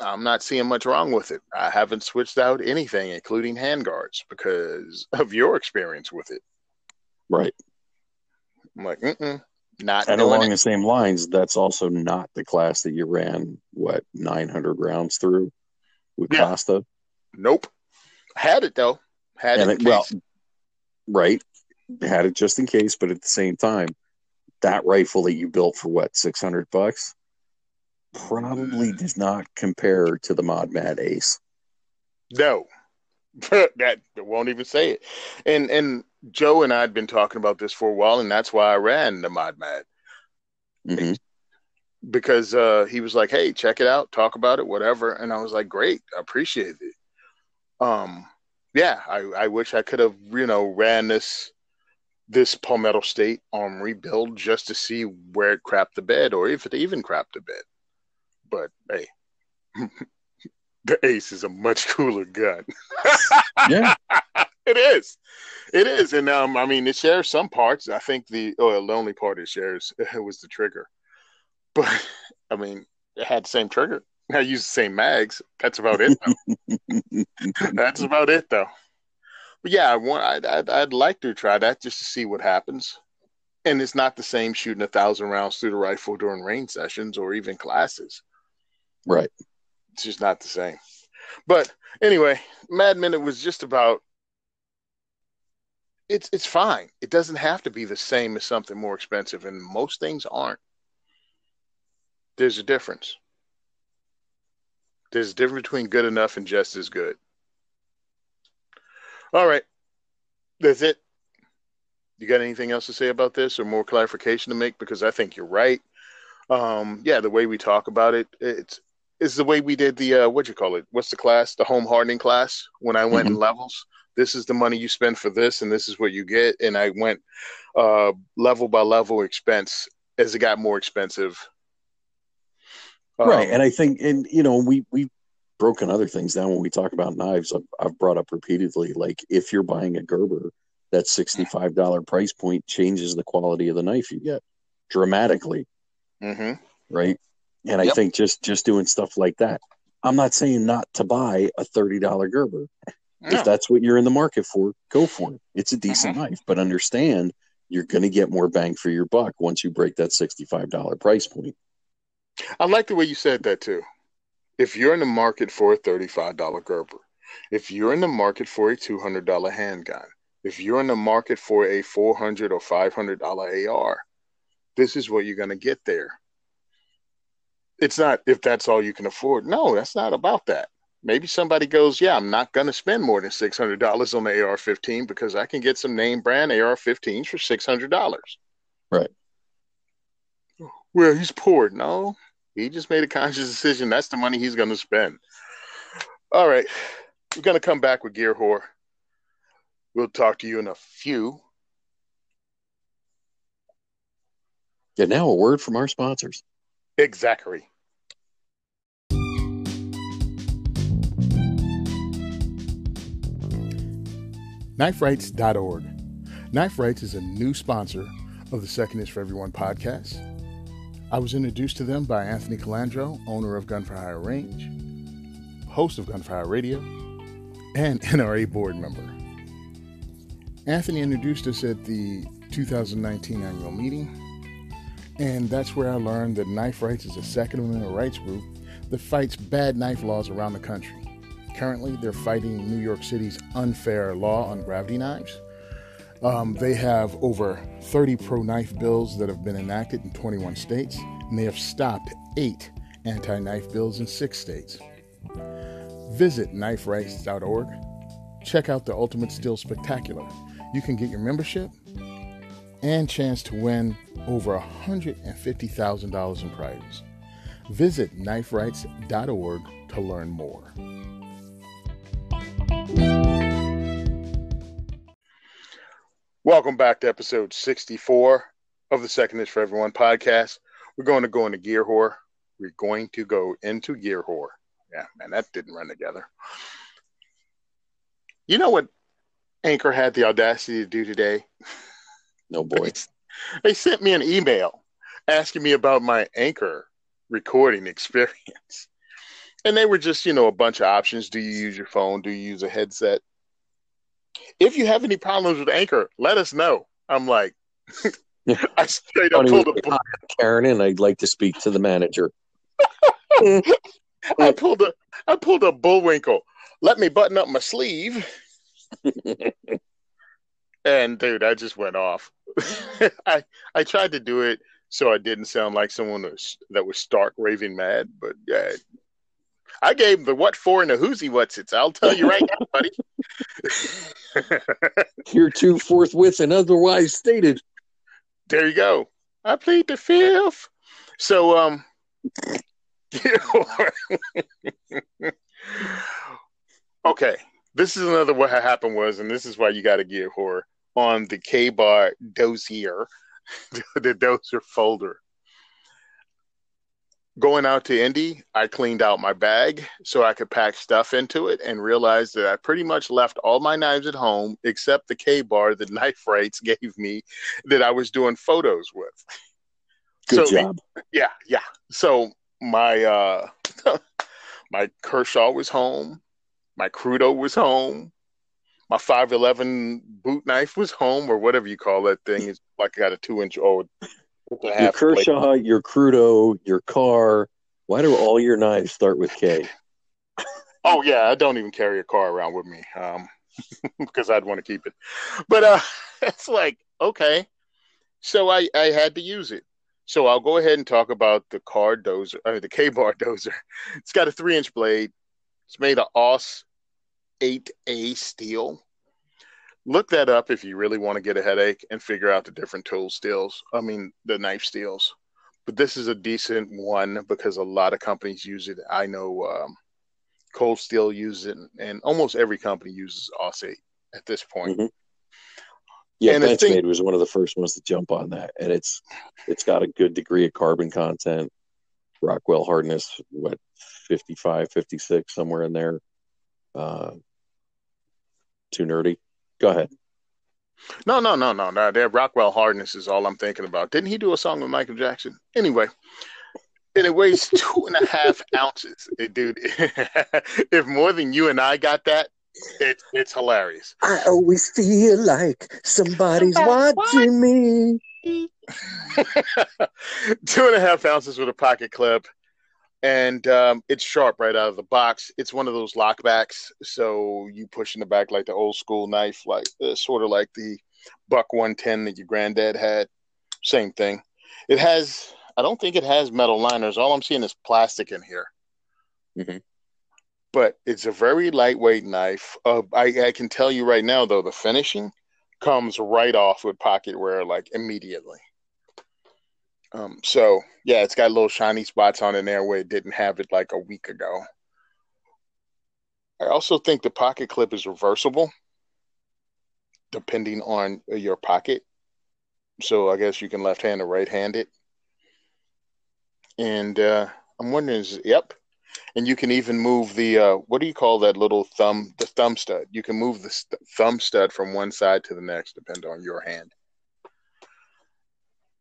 I'm not seeing much wrong with it. I haven't switched out anything, including handguards, because of your experience with it. Right. I'm like, mm not. And along it. the same lines, that's also not the class that you ran what 900 rounds through with yeah. Costa. Nope. Had it though. Had and it. it well, right. Had it just in case, but at the same time, that rifle that you built for what 600 bucks probably does not compare to the mod mad ace no that won't even say it and and joe and i had been talking about this for a while and that's why i ran the mod mad mm-hmm. because uh, he was like, "Hey, check it out, talk about it, whatever." And I was like, "Great, I appreciate it." Um, yeah, I, I wish I could have, you know, ran this this Palmetto State Armory build just to see where it crapped the bed, or if it even crapped the bed. But hey, the Ace is a much cooler gun. Yeah. it is. It is, and um, I mean, it shares some parts. I think the oh, the only part it shares was the trigger, but I mean, it had the same trigger. I use the same mags. That's about it. That's about it, though. But yeah, I want. I'd, I'd, I'd like to try that just to see what happens. And it's not the same shooting a thousand rounds through the rifle during range sessions or even classes. Right. It's just not the same. But anyway, Mad Minute was just about. It's it's fine. It doesn't have to be the same as something more expensive, and most things aren't. There's a difference. There's a difference between good enough and just as good. All right. That's it. You got anything else to say about this or more clarification to make? Because I think you're right. Um, yeah, the way we talk about it, it's is the way we did the uh, what you call it? What's the class? The home hardening class. When I went mm-hmm. in levels, this is the money you spend for this, and this is what you get. And I went uh, level by level expense as it got more expensive right um, and i think and you know we we broken other things down when we talk about knives I've, I've brought up repeatedly like if you're buying a gerber that $65 price point changes the quality of the knife you get dramatically mm-hmm. right and yep. i think just just doing stuff like that i'm not saying not to buy a $30 gerber no. if that's what you're in the market for go for it it's a decent mm-hmm. knife but understand you're going to get more bang for your buck once you break that $65 price point I like the way you said that too. If you're in the market for a $35 Gerber, if you're in the market for a $200 handgun, if you're in the market for a 400 or $500 AR, this is what you're going to get there. It's not if that's all you can afford. No, that's not about that. Maybe somebody goes, Yeah, I'm not going to spend more than $600 on the AR 15 because I can get some name brand AR 15s for $600. Right. Well, he's poor. No, he just made a conscious decision. That's the money he's going to spend. All right. We're going to come back with Gear Whore. We'll talk to you in a few. Yeah, now a word from our sponsors. Exactly. KnifeRights.org. Knife Rights is a new sponsor of the Second is for Everyone podcast. I was introduced to them by Anthony Colandro, owner of Gun for Hire Range, host of Gun for Hire Radio, and NRA board member. Anthony introduced us at the 2019 annual meeting, and that's where I learned that Knife Rights is a Second Amendment rights group that fights bad knife laws around the country. Currently, they're fighting New York City's unfair law on gravity knives um, they have over 30 pro knife bills that have been enacted in 21 states, and they have stopped eight anti knife bills in six states. Visit kniferights.org. Check out the Ultimate Steel Spectacular. You can get your membership and chance to win over $150,000 in prizes. Visit kniferights.org to learn more. Welcome back to episode 64 of the Second is for Everyone podcast. We're going to go into Gear Whore. We're going to go into Gear Whore. Yeah, man, that didn't run together. You know what Anchor had the audacity to do today? No boy. They sent me an email asking me about my Anchor recording experience. And they were just, you know, a bunch of options. Do you use your phone? Do you use a headset? if you have any problems with Anchor, let us know. I'm like, I straight up pulled a Karen, and I'd like to speak to the manager. I pulled a I pulled a bullwinkle. Let me button up my sleeve. And dude, I just went off. I I tried to do it so I didn't sound like someone that was, that was stark raving mad, but yeah, I gave the what for and the whoosy what's it. I'll tell you right now, buddy. Here too forthwith and otherwise stated. There you go. I plead the fifth. So um okay, this is another what happened was, and this is why you got to gear whore on the K bar dozier, the dozer folder. Going out to Indy, I cleaned out my bag so I could pack stuff into it and realized that I pretty much left all my knives at home except the K bar that Knife Rights gave me that I was doing photos with. Good so, job. Yeah, yeah. So my uh my Kershaw was home, my Crudo was home, my 511 boot knife was home, or whatever you call that thing. It's like I got a two inch old. Your Kershaw, plate. your Crudo, your car. Why do all your knives start with K? oh yeah, I don't even carry a car around with me um, because I'd want to keep it. But uh, it's like okay, so I I had to use it. So I'll go ahead and talk about the car dozer, uh, the K bar dozer. It's got a three inch blade. It's made of AUS 8A steel. Look that up if you really want to get a headache and figure out the different tool steels. I mean, the knife steels. But this is a decent one because a lot of companies use it. I know um, Cold Steel uses it, and almost every company uses 8 at this point. Mm-hmm. Yeah, and Benchmade thing, was one of the first ones to jump on that, and it's it's got a good degree of carbon content. Rockwell hardness, what 55, 56, somewhere in there. Uh, too nerdy. Go ahead. No, no, no, no, no. That Rockwell hardness is all I'm thinking about. Didn't he do a song with Michael Jackson? Anyway, and it weighs two and a half ounces, dude. if more than you and I got that, it's it's hilarious. I always feel like somebody's watching me. two and a half ounces with a pocket clip and um, it's sharp right out of the box. It's one of those lockbacks, so you push in the back like the old school knife, like uh, sort of like the Buck 110 that your granddad had. Same thing. It has. I don't think it has metal liners. All I'm seeing is plastic in here. Mm-hmm. But it's a very lightweight knife. Uh, I, I can tell you right now, though, the finishing comes right off with pocket wear, like immediately. Um, so yeah, it's got little shiny spots on it there where it didn't have it like a week ago. I also think the pocket clip is reversible depending on your pocket. So I guess you can left hand or right hand it. And uh, I'm wondering, is yep. And you can even move the uh, what do you call that little thumb, the thumb stud? You can move the st- thumb stud from one side to the next, depending on your hand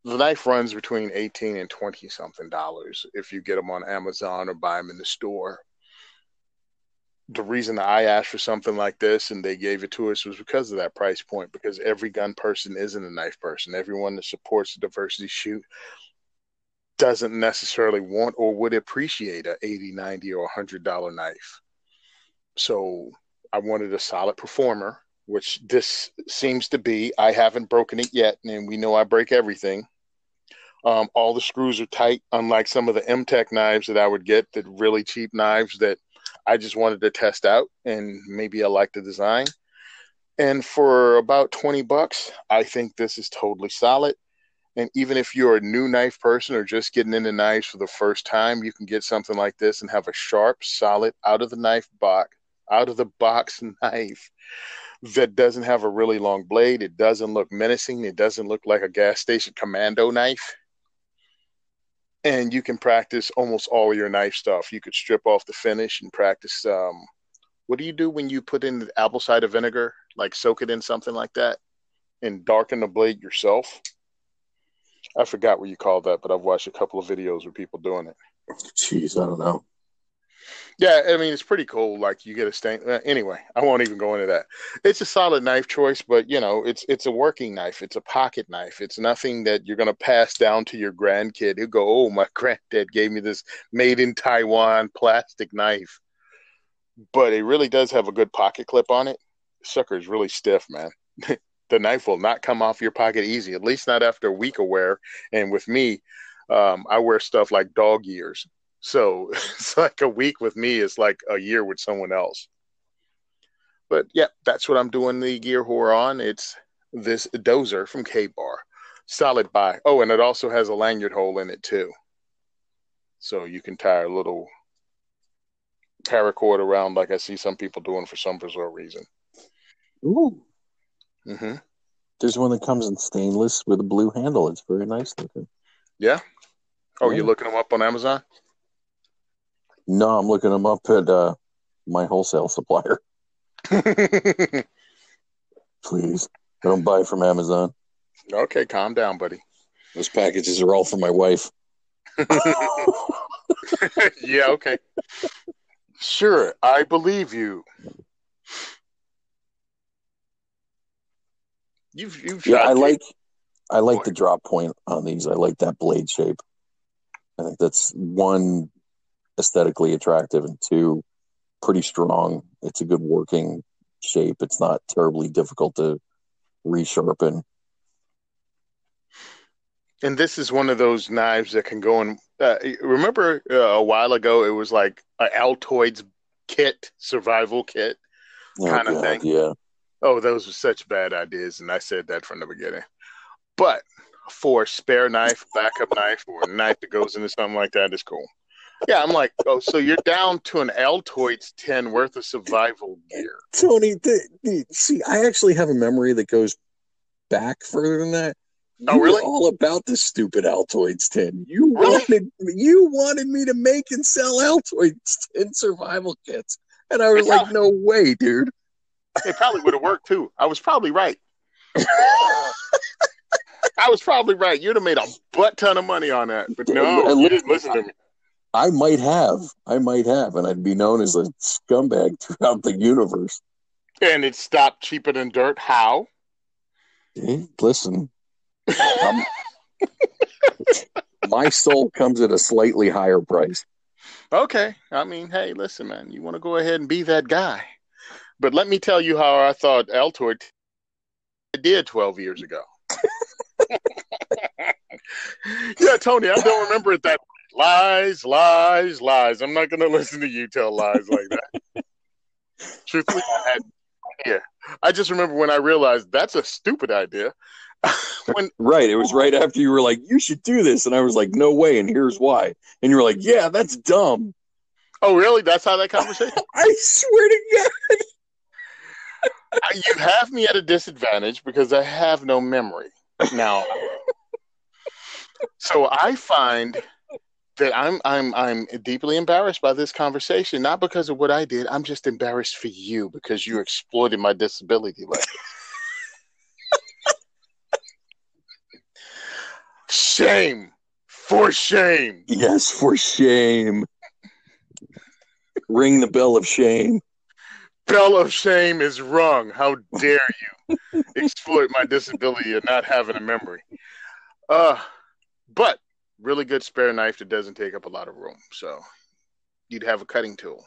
the knife runs between 18 and 20 something dollars if you get them on Amazon or buy them in the store. The reason I asked for something like this and they gave it to us was because of that price point, because every gun person isn't a knife person. Everyone that supports the diversity shoot doesn't necessarily want or would appreciate a 80, 90 or $100 knife. So I wanted a solid performer, which this seems to be. I haven't broken it yet, and we know I break everything. Um, all the screws are tight, unlike some of the M-Tech knives that I would get, the really cheap knives that I just wanted to test out and maybe I like the design. And for about 20 bucks, I think this is totally solid. And even if you're a new knife person or just getting into knives for the first time, you can get something like this and have a sharp, solid, out of the knife box, out of the box knife that doesn't have a really long blade. It doesn't look menacing. It doesn't look like a gas station commando knife and you can practice almost all your knife stuff. You could strip off the finish and practice. Um, what do you do when you put in the apple cider vinegar? Like soak it in something like that and darken the blade yourself. I forgot what you call that, but I've watched a couple of videos with people doing it. Jeez, I don't know. Yeah, I mean it's pretty cool. Like you get a stain. Uh, anyway, I won't even go into that. It's a solid knife choice, but you know, it's it's a working knife. It's a pocket knife. It's nothing that you're gonna pass down to your grandkid. He'll go, "Oh, my granddad gave me this made in Taiwan plastic knife." But it really does have a good pocket clip on it. Sucker is really stiff, man. the knife will not come off your pocket easy. At least not after a week of wear. And with me, um, I wear stuff like dog ears so it's like a week with me is like a year with someone else. But yeah, that's what I'm doing the gear whore on. It's this dozer from K Bar. Solid buy. Oh, and it also has a lanyard hole in it too. So you can tie a little paracord around, like I see some people doing for some bizarre reason. Ooh. Mm-hmm. There's one that comes in stainless with a blue handle. It's very nice looking. Yeah. Oh, Yeah. you're looking them up on Amazon? No, I'm looking them up at uh, my wholesale supplier. Please, I don't buy from Amazon. okay, calm down, buddy. Those packages are all for my wife. yeah, okay. Sure, I believe you. You've you've yeah, I like I like Boy. the drop point on these. I like that blade shape. I think that's one aesthetically attractive and two pretty strong. It's a good working shape. It's not terribly difficult to resharpen. And this is one of those knives that can go in. Uh, remember uh, a while ago, it was like an Altoids kit, survival kit. Kinda God, thing. Yeah. Oh, those were such bad ideas, and I said that from the beginning. But for a spare knife, backup knife, or a knife that goes into something like that is cool. Yeah, I'm like, oh, so you're down to an Altoids 10 worth of survival gear. Tony, the, the, see, I actually have a memory that goes back further than that. Oh, You were really? all about the stupid Altoids 10. You Really? wanted you wanted me to make and sell Altoids 10 survival kits. And I was Yeah. like, no way, dude. It probably would have worked too. I was probably right. I was probably right. You'd have made a butt ton of money on that. But no, At you didn't listen to me. I might have. I might have, and I'd be known as a scumbag throughout the universe. And it stopped cheaper than dirt. How? Listen, I'm- um, my soul comes at a slightly higher price. Okay. I mean, hey, listen, man, you want to go ahead and be that guy. But let me tell you how I thought Altoid did 12 years ago. yeah, Tony, I don't remember it that lies, lies, lies. I'm not going to listen to you tell lies like that. Truthfully, I had yeah. I just remember when I realized that's a stupid idea. when Right. It was right after you were like, you should do this. And I was like, no way. And here's why. And you were like, yeah, that's dumb. oh really? That's how that conversation. I swear to God. You have me at a disadvantage because I have no memory now. so I find that I'm I'm I'm deeply embarrassed by this conversation, not because of what I did. I'm just embarrassed for you because you exploited my disability. Like, shame, for shame. Yes, for shame. Ring the bell of shame. Bell of shame is rung. How dare you exploit my disability and not having a memory? Uh, but really good spare knife that doesn't take up a lot of room. So you'd have a cutting tool,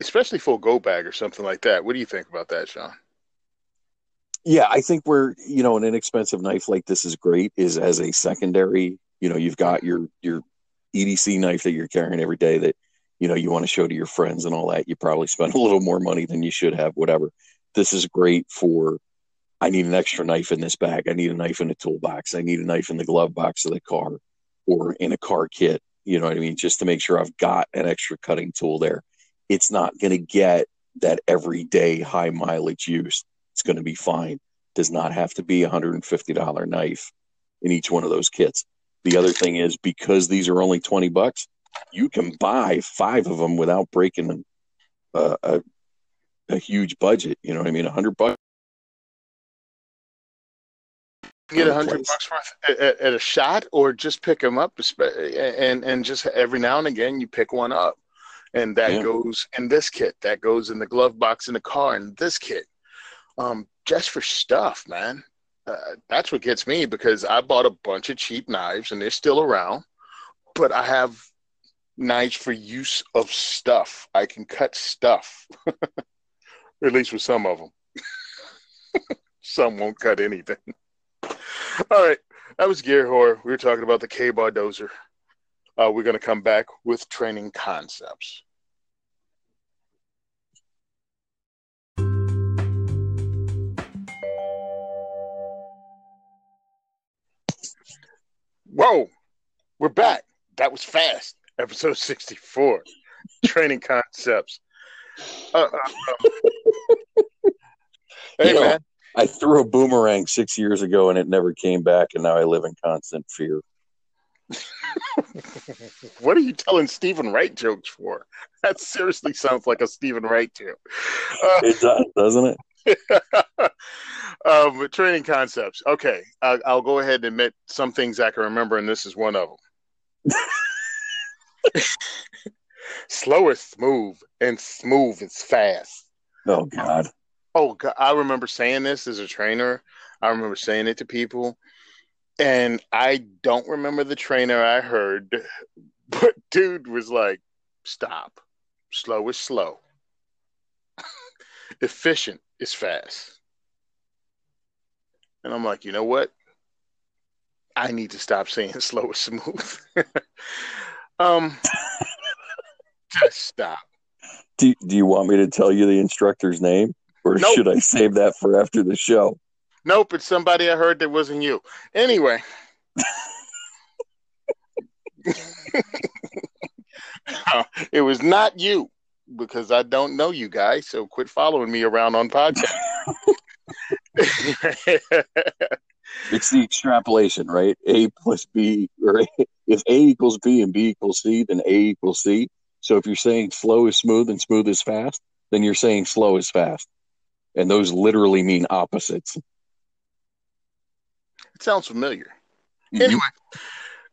especially for a go bag or something like that. What do you think about that, Sean? Yeah, I think where you know an inexpensive knife like this is great is as a secondary. You know, you've got your your EDC knife that you're carrying every day that you know you want to show to your friends and all that. You probably spend a little more money than you should have. Whatever. This is great for. I need an extra knife in this bag. I need a knife in a toolbox. I need a knife in the glove box of the car, or in a car kit. You know what I mean? Just to make sure I've got an extra cutting tool there. It's not going to get that everyday high mileage use it's going to be fine. Does not have to be a $150 knife in each one of those kits. The other thing is because these are only 20 bucks, you can buy five of them without breaking a, a, a huge budget. You know what I mean? A hundred bucks. Get a hundred bucks worth at, at- a shot, or just pick them up, and and just every now and again you pick one up, and that Yeah. goes in this kit, that goes in the glove box in the car, in this kit, um, just for stuff, man. Uh, that's what gets me because I bought a bunch of cheap knives and they're still around, but I have knives for use of stuff. I can cut stuff, at least with some of them. some won't cut anything. All right, that was Gear Whore. We were talking about the K-Bar Dozer. Uh, we're going to come back with training concepts. Whoa, we're back. That was fast. Episode 64 Training Concepts. Uh, uh, uh. hey, man. I threw a boomerang six years ago and it never came back, and now I live in constant fear. What are you telling Steven Wright jokes for? That seriously sounds like a Steven Wright joke. Uh, It does, doesn't it? um, training concepts. Okay, I'll, I'll go ahead and admit some things I can remember, and this is one of them. Slow is smooth, and smooth is fast. Oh God. Oh, God, I remember saying this as a trainer. I remember saying it to people, and I don't remember the trainer I heard, but dude was like, "Stop. Slow is slow. Efficient is fast." And I'm like, you know what? I need to stop saying slow is smooth. um, just stop. Do, do you want me to tell you the instructor's name, or Nope. should I save that for after the show? Nope, it's somebody I heard that wasn't you. Anyway. it was not you because I don't know you guys, so quit following me around on podcast. It's the extrapolation, right? A plus B, or if A equals B and B equals C, then A equals C. So if you're saying slow is smooth and smooth is fast, then you're saying slow is fast. And those literally mean opposites. it sounds familiar. Anyway,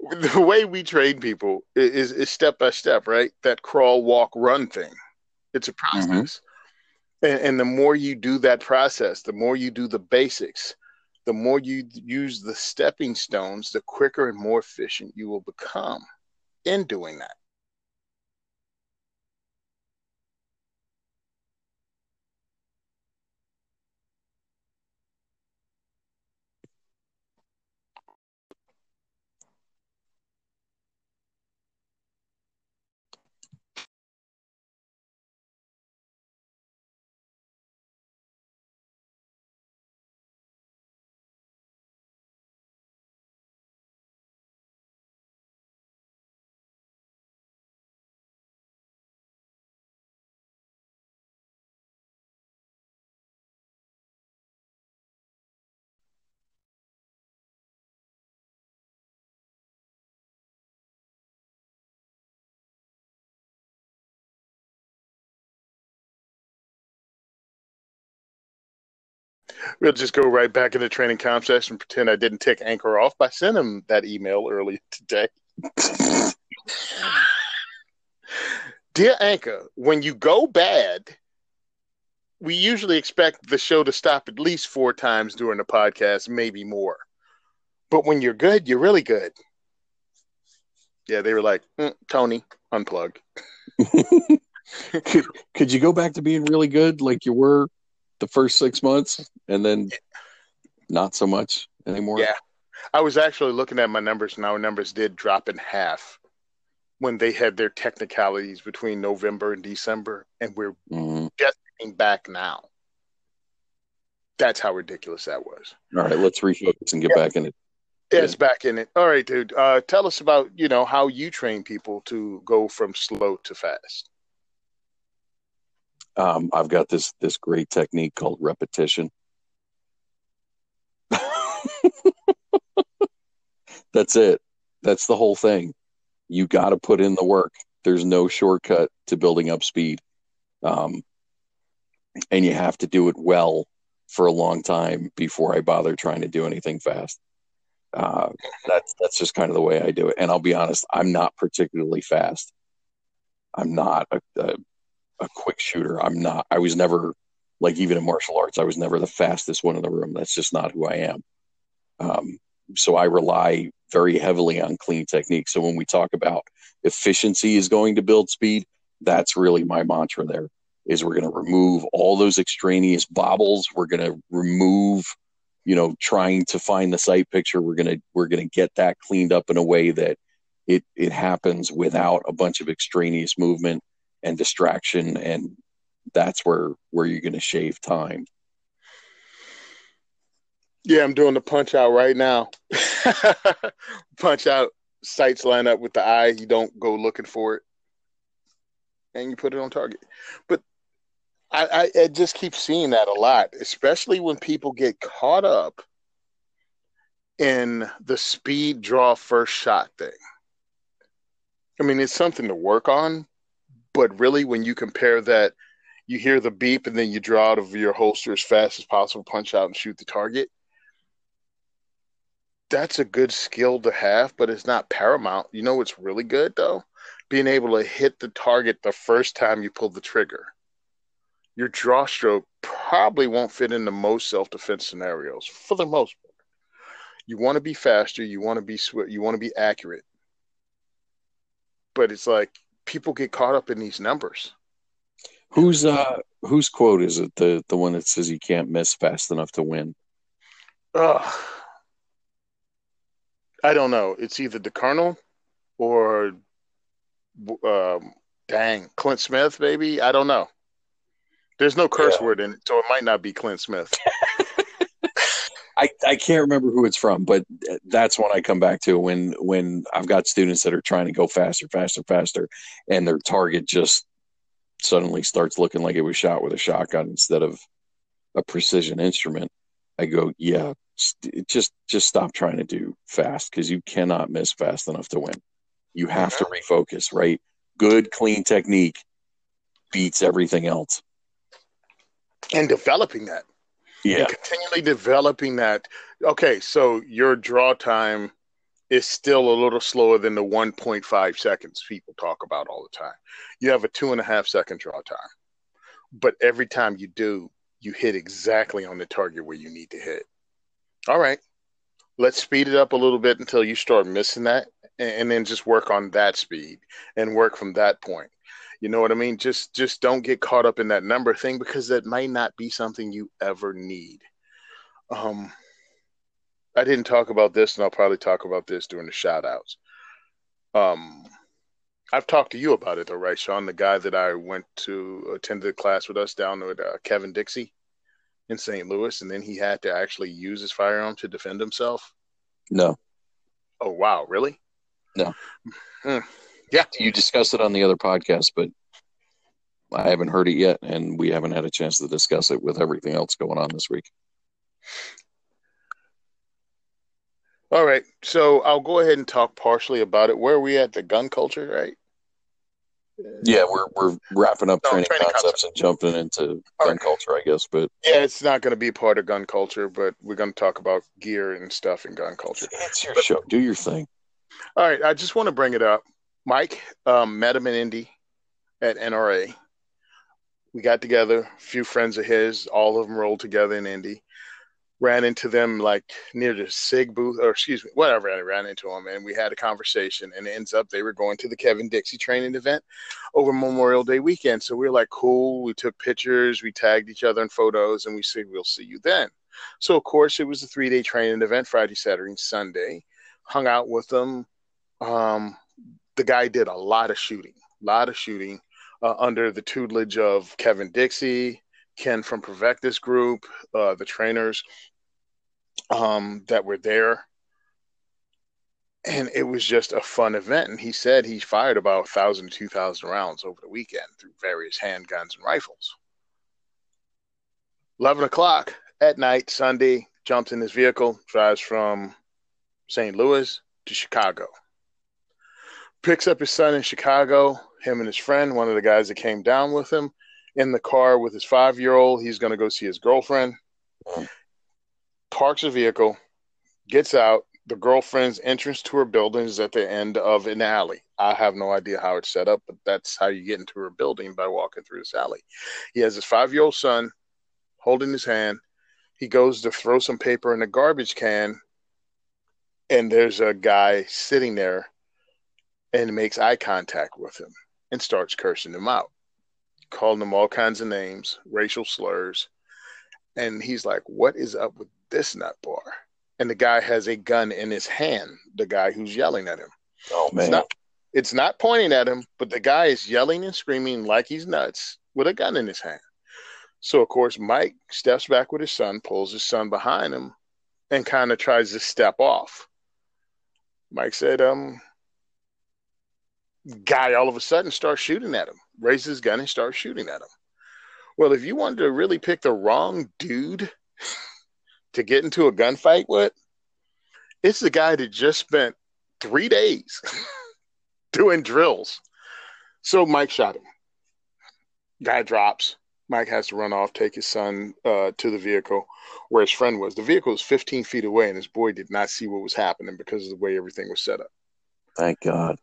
the way we train people is, is step by step, right? That crawl, walk, run thing. It's a process. Mm-hmm. And, and the more you do that process, the more you do the basics, the more you use the stepping stones, the quicker and more efficient you will become in doing that. We'll just go right back into training concepts and pretend I didn't take Anchor off by sending him that email earlier today. Dear Anchor, when you go bad, we usually expect the show to stop at least four times during the podcast, maybe more. But when you're good, you're really good. Yeah, they were like, "Mm, Tony, unplug. could, could you go back to being really good like you were the first six months and then not so much anymore? Yeah. I was actually looking at my numbers, and our numbers did drop in half when they had their technicalities between November and December, and we're Mhm. getting back now. That's how ridiculous that was. All right, let's refocus and get back in it. It's back in it. All right, dude. Uh, tell us about you know how you train people to go from slow to fast. Um, I've got this this great technique called repetition. That's it. That's the whole thing. You got to put in the work. There's no shortcut to building up speed, um, and you have to do it well for a long time before I bother trying to do anything fast. Uh, that's that's just kind of the way I do it. And I'll be honest, I'm not particularly fast. I'm not a, a a quick shooter. I'm not. I was never like even in martial arts. I was never the fastest one in the room. That's just not who I am. Um, so I rely very heavily on clean technique. So when we talk about efficiency is going to build speed, that's really my mantra. There is we're going to remove all those extraneous bobbles. We're going to remove, you know, trying to find the sight picture. We're gonna we're gonna get that cleaned up in a way that it it happens without a bunch of extraneous movement and distraction and that's where where you're going to shave time Yeah, I'm doing the punch out right now. punch out sights line up with the eye. You don't go looking for it, and you put it on target. But I, I, I just keep seeing that a lot, especially when people get caught up in the speed draw first shot thing. I mean, it's something to work on, but really, when you compare that, you hear the beep and then you draw out of your holster as fast as possible, punch out and shoot the target. That's a good skill to have, but it's not paramount. You know what's really good though? Being able to hit the target the first time you pull the trigger. Your draw stroke probably won't fit into most self defense scenarios for the most part. You want to be faster, you want to be swift, you want to be accurate. But it's like people get caught up in these numbers. Whose uh whose quote is it? The the one that says you can't miss fast enough to win. Ugh. I don't know. It's either the Colonel or um, dang Clint Smith, maybe. I don't know. There's no curse yeah. word in it, so it might not be Clint Smith. I, I can't remember who it's from, but that's one I come back to when when I've got students that are trying to go faster, faster, faster, and their target just suddenly starts looking like it was shot with a shotgun instead of a precision instrument. I go, yeah, just just stop trying to do fast because you cannot miss fast enough to win. You have to refocus, right? Good, clean technique beats everything else. And developing that yeah. and continually developing that. Okay, so your draw time is still a little slower than the 1.5 seconds people talk about all the time. You have a two and a half second draw time, but every time you do, you hit exactly on the target where you need to hit. All right, let's speed it up a little bit until you start missing that, and then just work on that speed and work from that point. You know what I mean? Just just don't get caught up in that number thing because that might not be something you ever need. Um I didn't talk about this and I'll probably talk about this during the shout outs. Um I've talked to you about it though, right, Sean? The guy that I went to attend the class with us down with uh, Kevin Dixie in St. Louis, and then he had to actually use his firearm to defend himself. No. Oh wow, really? No. Yeah, you discussed it on the other podcast, but I haven't heard it yet, and we haven't had a chance to discuss it with everything else going on this week. All right, so I'll go ahead and talk partially about it. Where are we at the gun culture, right? Yeah, we're we're wrapping up no, training, training concepts, and jumping into gun right. culture, I guess. But yeah, it's not going to be part of gun culture, but we're going to talk about gear and stuff in gun culture. It's your but, show. Do your thing. All right, I just want to bring it up. Mike um, met him in Indy at NRA. We got together, a few friends of his, all of them rolled together in Indy. Ran into them like near the SIG booth, or excuse me, whatever. I ran into them and we had a conversation. And it ends up they were going to the Kevin Dixie training event over Memorial Day weekend. So we were like, cool. We took pictures, we tagged each other in photos, and we said, we'll see you then. So, of course, it was a three day training event Friday, Saturday, and Sunday. Hung out with them. Um, the guy did a lot of shooting, a lot of shooting uh, under the tutelage of Kevin Dixie, Ken from Provectus Group, uh, the trainers um, that were there. And it was just a fun event. And he said he fired about 1,000 to 2,000 rounds over the weekend through various handguns and rifles. 11 o'clock at night, Sunday, jumps in his vehicle, drives from St. Louis to Chicago picks up his son in Chicago, him and his friend, one of the guys that came down with him, in the car with his five year old. He's going to go see his girlfriend. Parks a vehicle, gets out. The girlfriend's entrance to her building is at the end of an alley. I have no idea how it's set up, but that's how you get into her building by walking through this alley. He has his five year old son holding his hand. He goes to throw some paper in a garbage can, and there's a guy sitting there and makes eye contact with him and starts cursing him out, calling him all kinds of names, racial slurs. And he's like, What is up with this nut bar? And the guy has a gun in his hand, the guy who's yelling at him. Oh, man. It's not, it's not pointing at him, but the guy is yelling and screaming like he's nuts with a gun in his hand. So, of course, Mike steps back with his son, pulls his son behind him, and kind of tries to step off. Mike said, um, guy all of a sudden starts shooting at him, raises his gun and starts shooting at him. Well, if you wanted to really pick the wrong dude to get into a gunfight with, it's the guy that just spent three days doing drills. So Mike shot him. Guy drops. Mike has to run off, take his son uh, to the vehicle where his friend was. The vehicle was 15 feet away, and his boy did not see what was happening because of the way everything was set up. Thank God.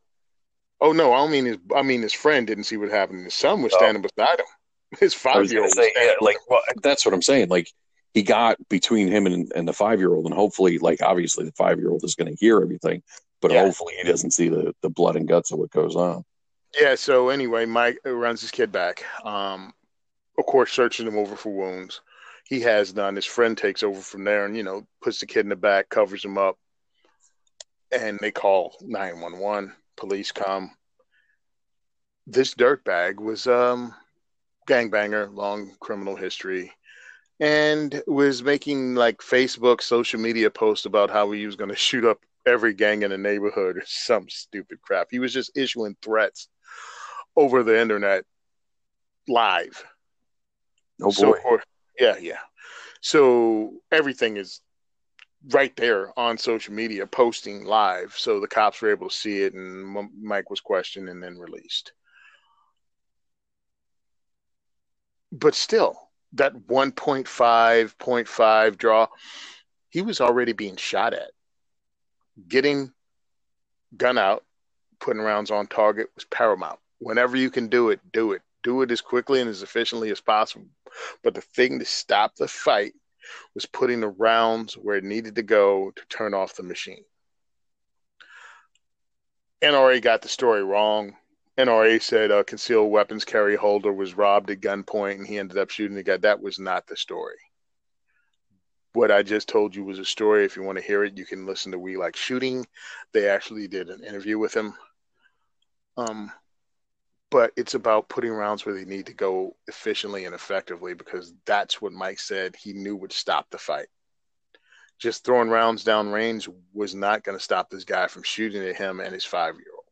Oh no, I don't mean his. I mean his friend didn't see what happened. His son was oh. standing beside him. His five year old. Yeah, like well, that's what I'm saying. Like he got between him and, and the five year old, and hopefully, like obviously, the five year old is going to hear everything, but yeah. hopefully, he doesn't see the the blood and guts of what goes on. Yeah. So anyway, Mike runs his kid back. Um, of course, searching him over for wounds. He has none. His friend takes over from there, and you know, puts the kid in the back, covers him up, and they call nine one one. Police come. This dirtbag was um gangbanger, long criminal history, and was making like Facebook, social media posts about how he was going to shoot up every gang in the neighborhood or some stupid crap. He was just issuing threats over the internet live. Oh boy. So, yeah, yeah. So everything is right there on social media, posting live. So the cops were able to see it, and Mike was questioned and then released. but still, that 1.5, 0.5 draw, he was already being shot at. Getting gun out, putting rounds on target was paramount. Whenever you can do it, do it. Do it as quickly and as efficiently as possible. But the thing to stop the fight was putting the rounds where it needed to go to turn off the machine. NRA got the story wrong. NRA said a concealed weapons carry holder was robbed at gunpoint and he ended up shooting the guy. That was not the story. What I just told you was a story. If you want to hear it, you can listen to We Like Shooting. They actually did an interview with him. Um, but it's about putting rounds where they need to go efficiently and effectively because that's what Mike said he knew would stop the fight. Just throwing rounds down range was not going to stop this guy from shooting at him and his five year old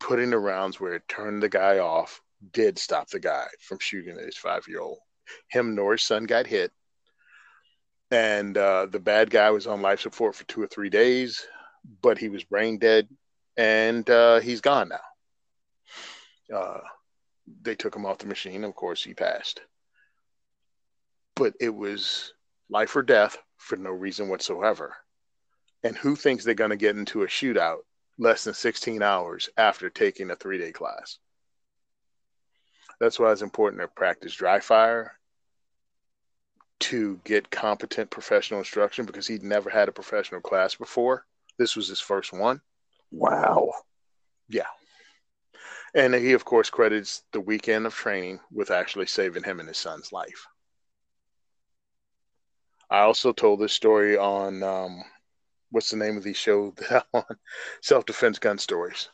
putting the rounds where it turned the guy off did stop the guy from shooting at his five year old. Him nor his son got hit. And uh, the bad guy was on life support for two or three days, but he was brain dead and uh, he's gone now. Uh, they took him off the machine. Of course, he passed. But it was life or death for no reason whatsoever. And who thinks they're going to get into a shootout less than 16 hours after taking a three day class. That's why it's important to practice dry fire to get competent professional instruction because he'd never had a professional class before. This was his first one. Wow. Yeah. And he, of course, credits the weekend of training with actually saving him and his son's life. I also told this story on um, what's the name of the show that I'm on? Self defense gun stories.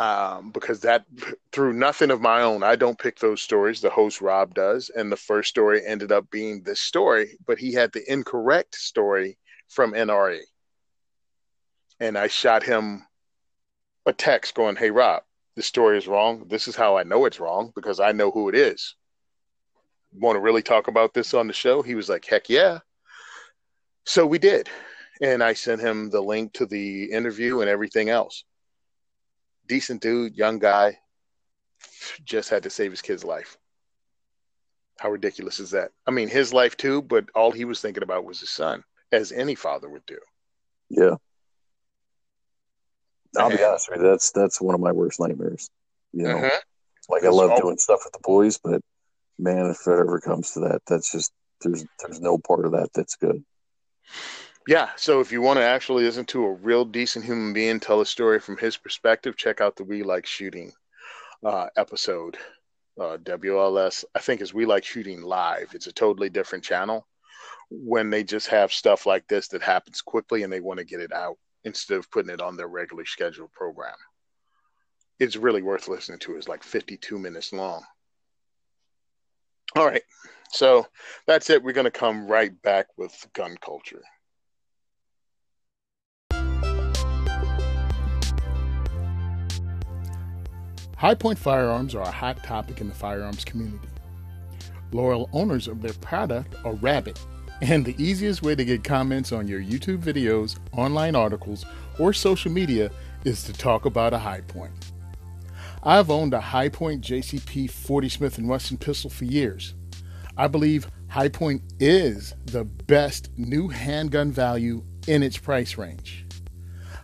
Um, because that through nothing of my own, I don't pick those stories. The host Rob does, and the first story ended up being this story, but he had the incorrect story from NRA, and I shot him a text going, "Hey Rob, this story is wrong. This is how I know it's wrong because I know who it is. Want to really talk about this on the show?" He was like, "Heck yeah!" So we did. And I sent him the link to the interview and everything else. Decent dude, young guy, just had to save his kid's life. How ridiculous is that? I mean, his life too, but all he was thinking about was his son, as any father would do. Yeah. I'll be honest with you, that's that's one of my worst nightmares. You know, uh-huh. like I love doing stuff with the boys, but man, if it ever comes to that, that's just there's there's no part of that that's good. Yeah, so if you want to actually listen to a real decent human being tell a story from his perspective, check out the We Like Shooting uh, episode. Uh, WLS, I think, is We Like Shooting Live. It's a totally different channel when they just have stuff like this that happens quickly and they want to get it out instead of putting it on their regularly scheduled program. It's really worth listening to. It's like 52 minutes long. All right. So that's it. We're going to come right back with gun culture. Hi-Point firearms are a hot topic in the firearms community. Loyal owners of their product are rabid, and the easiest way to get comments on your YouTube videos, online articles, or social media is to talk about a Hi-Point. I've owned a Hi-Point JCP 40 Smith & Wesson pistol for years. I believe Hi-Point is the best new handgun value in its price range.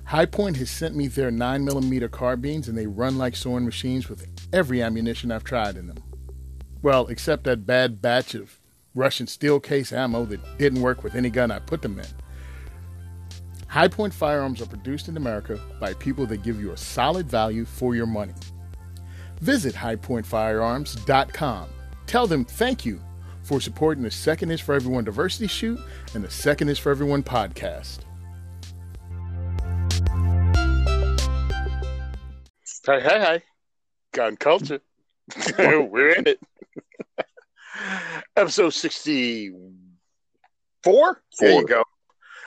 Hi-Point has sent me their 9mm carbines and they run like sewing machines with every ammunition I've tried in them. Well, except that bad batch of Russian steel case ammo that didn't work with any gun I put them in. Hi-Point firearms are produced in America by people that give you a solid value for your money. Visit highpointfirearms.com. Tell them thank you for supporting the Second is for Everyone Diversity Shoot and the Second is for Everyone podcast. Hey, hey, hey. Gun culture. We're in it. Episode 64. Four. There you go.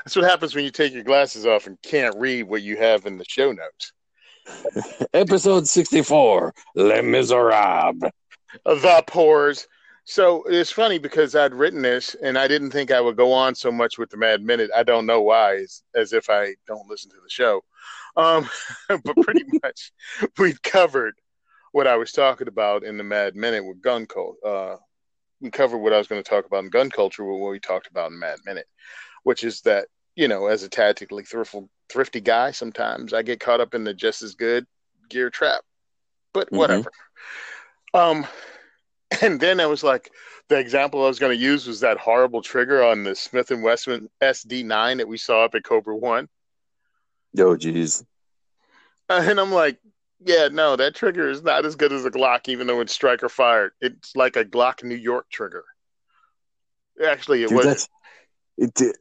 That's what happens when you take your glasses off and can't read what you have in the show notes. Episode 64 Les Miserables. The Poors. So it's funny because I'd written this and I didn't think I would go on so much with the Mad Minute. I don't know why, as, as if I don't listen to the show. Um, but pretty much we've covered what I was talking about in the Mad Minute with gun culture. Uh, we covered what I was going to talk about in gun culture with what we talked about in Mad Minute, which is that, you know, as a tactically thrifty, thrifty guy, sometimes I get caught up in the just as good gear trap, but mm-hmm. whatever. Um, and then I was like, the example I was going to use was that horrible trigger on the Smith and Wesson SD9 that we saw up at Cobra One. Oh, geez. Uh, and I'm like, yeah, no, that trigger is not as good as a Glock, even though it's striker fired. It's like a Glock New York trigger. Actually, it Dude, was. It did.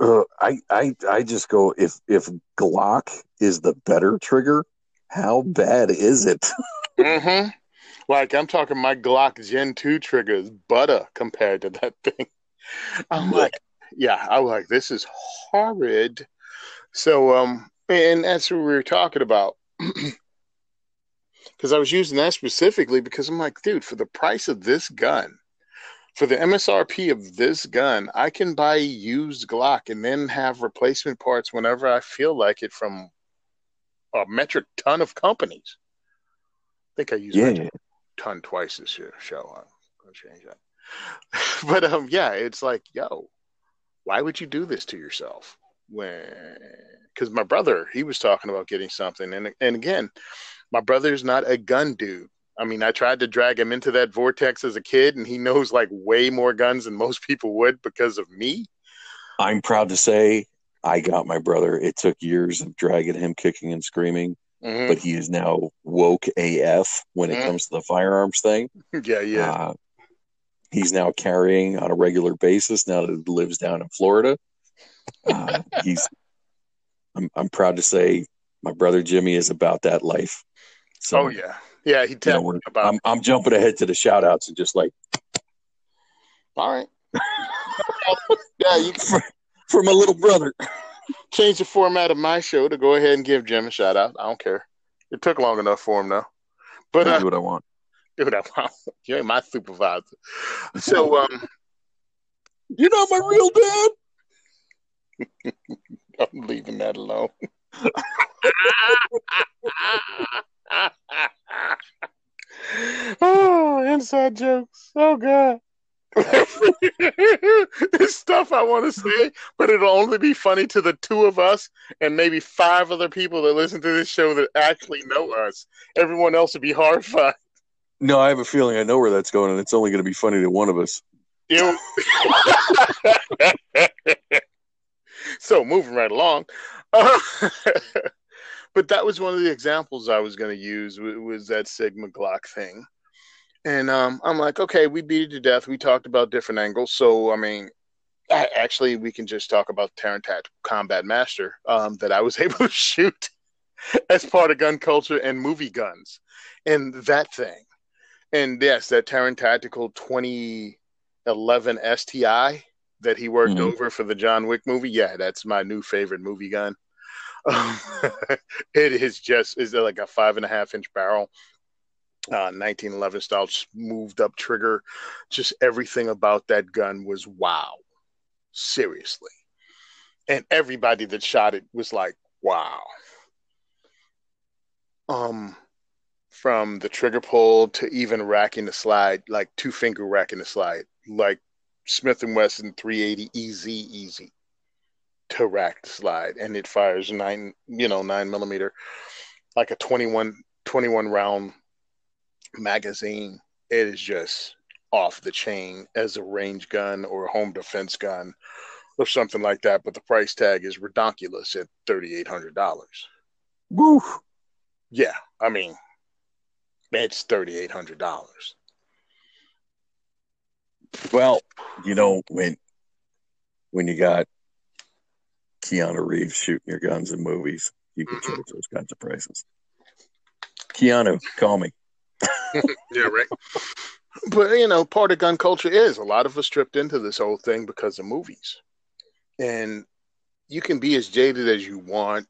Uh, I, I, I just go if if Glock is the better trigger, how bad is it? mm-hmm. Like I'm talking, my Glock Gen Two trigger is butter compared to that thing. I'm like, yeah, I'm like, this is horrid. So, um, and that's what we were talking about. Because I was using that specifically because I'm like, dude, for the price of this gun, for the MSRP of this gun, I can buy used Glock and then have replacement parts whenever I feel like it from a metric ton of companies. I think I used yeah. ton twice this year. Show I'm gonna change that. but um, yeah, it's like, yo, why would you do this to yourself? When because my brother he was talking about getting something, and and again, my brother's not a gun dude. I mean, I tried to drag him into that vortex as a kid, and he knows like way more guns than most people would because of me. I'm proud to say I got my brother. It took years of dragging him, kicking and screaming, mm-hmm. but he is now woke AF when it mm-hmm. comes to the firearms thing. yeah, yeah. Uh, he's now carrying on a regular basis now that he lives down in Florida. Uh, he's I'm, I'm proud to say my brother Jimmy is about that life. So, oh yeah, yeah. He you know, about. I'm, I'm jumping ahead to the shout outs and just like, all right, yeah, you for, for my little brother. Change the format of my show to go ahead and give Jim a shout out. I don't care. It took long enough for him though. But uh, do what I want. Do what I want. You ain't my supervisor. So um, you're not my real dad. I'm leaving that alone. oh, inside jokes. Oh god. There's stuff I want to say, but it'll only be funny to the two of us and maybe five other people that listen to this show that actually know us. Everyone else would be horrified. No, I have a feeling I know where that's going, and it's only going to be funny to one of us. You. so moving right along. Uh, but that was one of the examples I was going to use was that Sigma Glock thing. And um, I'm like, okay, we beat it to death. We talked about different angles. So, I mean, I, actually, we can just talk about Taran Tactical Combat Master um, that I was able to shoot as part of gun culture and movie guns and that thing. And yes, that Taran Tactical 20 11 STI that he worked Mhm. over for the John Wick movie. Yeah, that's my new favorite movie gun. it is just is like a five and a half inch barrel, uh, 1911 style, moved up trigger. Just everything about that gun was wow, seriously. And everybody that shot it was like, wow. Um, from the trigger pull to even racking the slide, like two finger racking the slide, like Smith and Wesson 380 easy, easy to rack slide, and it fires nine, you know, nine millimeter, like a 21, 21 round magazine. It is just off the chain as a range gun or a home defense gun or something like that. But the price tag is redonkulous at thirty eight hundred dollars. Woo! Yeah, I mean, it's thirty eight hundred dollars. Well, you know when when you got Keanu Reeves shooting your guns in movies, you can Mhm. charge those kinds of prices. Keanu, call me. Yeah, right. but you know, part of gun culture is a lot of us tripped into this whole thing because of movies, and you can be as jaded as you want,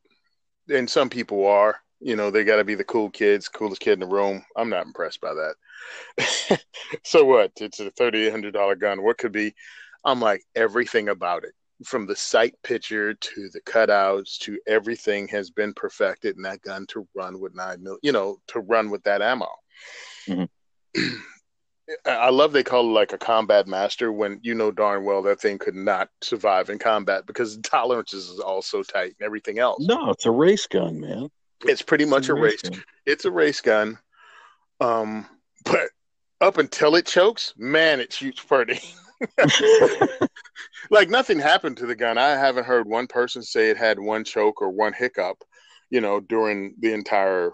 and some people are. You know, they got to be the cool kids, coolest kid in the room. I'm not impressed by that. so what? It's a thirty-eight hundred dollar gun. What could be? I'm like everything about it, from the sight picture to the cutouts to everything has been perfected in that gun to run with nine mil. You know, to run with that ammo. Mhm. I I love they call it like a combat master when you know darn well that thing could not survive in combat because tolerances is all so tight and everything else. No, it's a race gun, man. It's pretty much a race. gun. It's a race gun. Um, but up until it chokes, man, it shoots pretty. like nothing happened to the gun. I haven't heard one person say it had one choke or one hiccup, you know, during the entire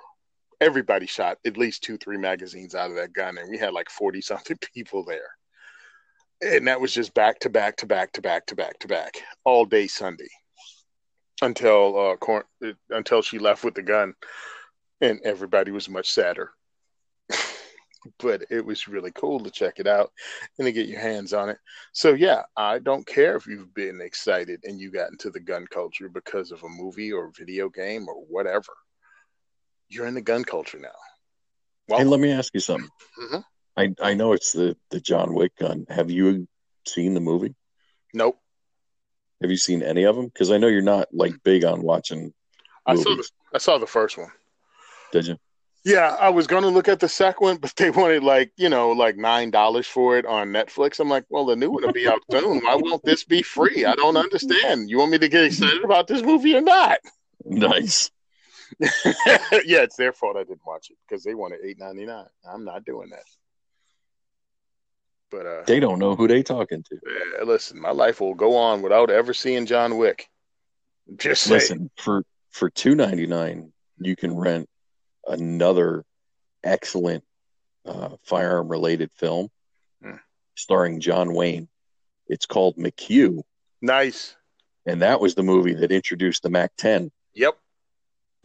everybody shot at least two, three magazines out of that gun, and we had like 40 something people there. And that was just back to back to back to back to back to back all day Sunday until uh Cor- until she left with the gun and everybody was much sadder. but it was really cool to check it out and to get your hands on it. So yeah, I don't care if you've been excited and you got into the gun culture because of a movie or video game or whatever. You're in the gun culture now. Hey, let me ask you something. Mhm. I I know it's the the John Wick gun. Have you seen the movie? Nope. Have you seen any of them? Because I know you're not like big on watching. I saw the I saw the first one. Did you? Yeah, I was gonna look at the second one, but they wanted like you know like nine dollars for it on Netflix. I'm like, well, the new one will be out soon. Why won't this be free? I don't understand. You want me to get excited about this movie or not? Nice. yeah, it's their fault I didn't watch it because they wanted eight ninety nine. I'm not doing that. But uh, They don't know who they talking to. eh, listen, my life will go on without ever seeing John Wick. Just Listen, for for two ninety nine, you can rent another excellent uh, firearm related film Hmm. starring John Wayne. It's called McQ, nice. and that was the movie that introduced the Mac 10. Yep,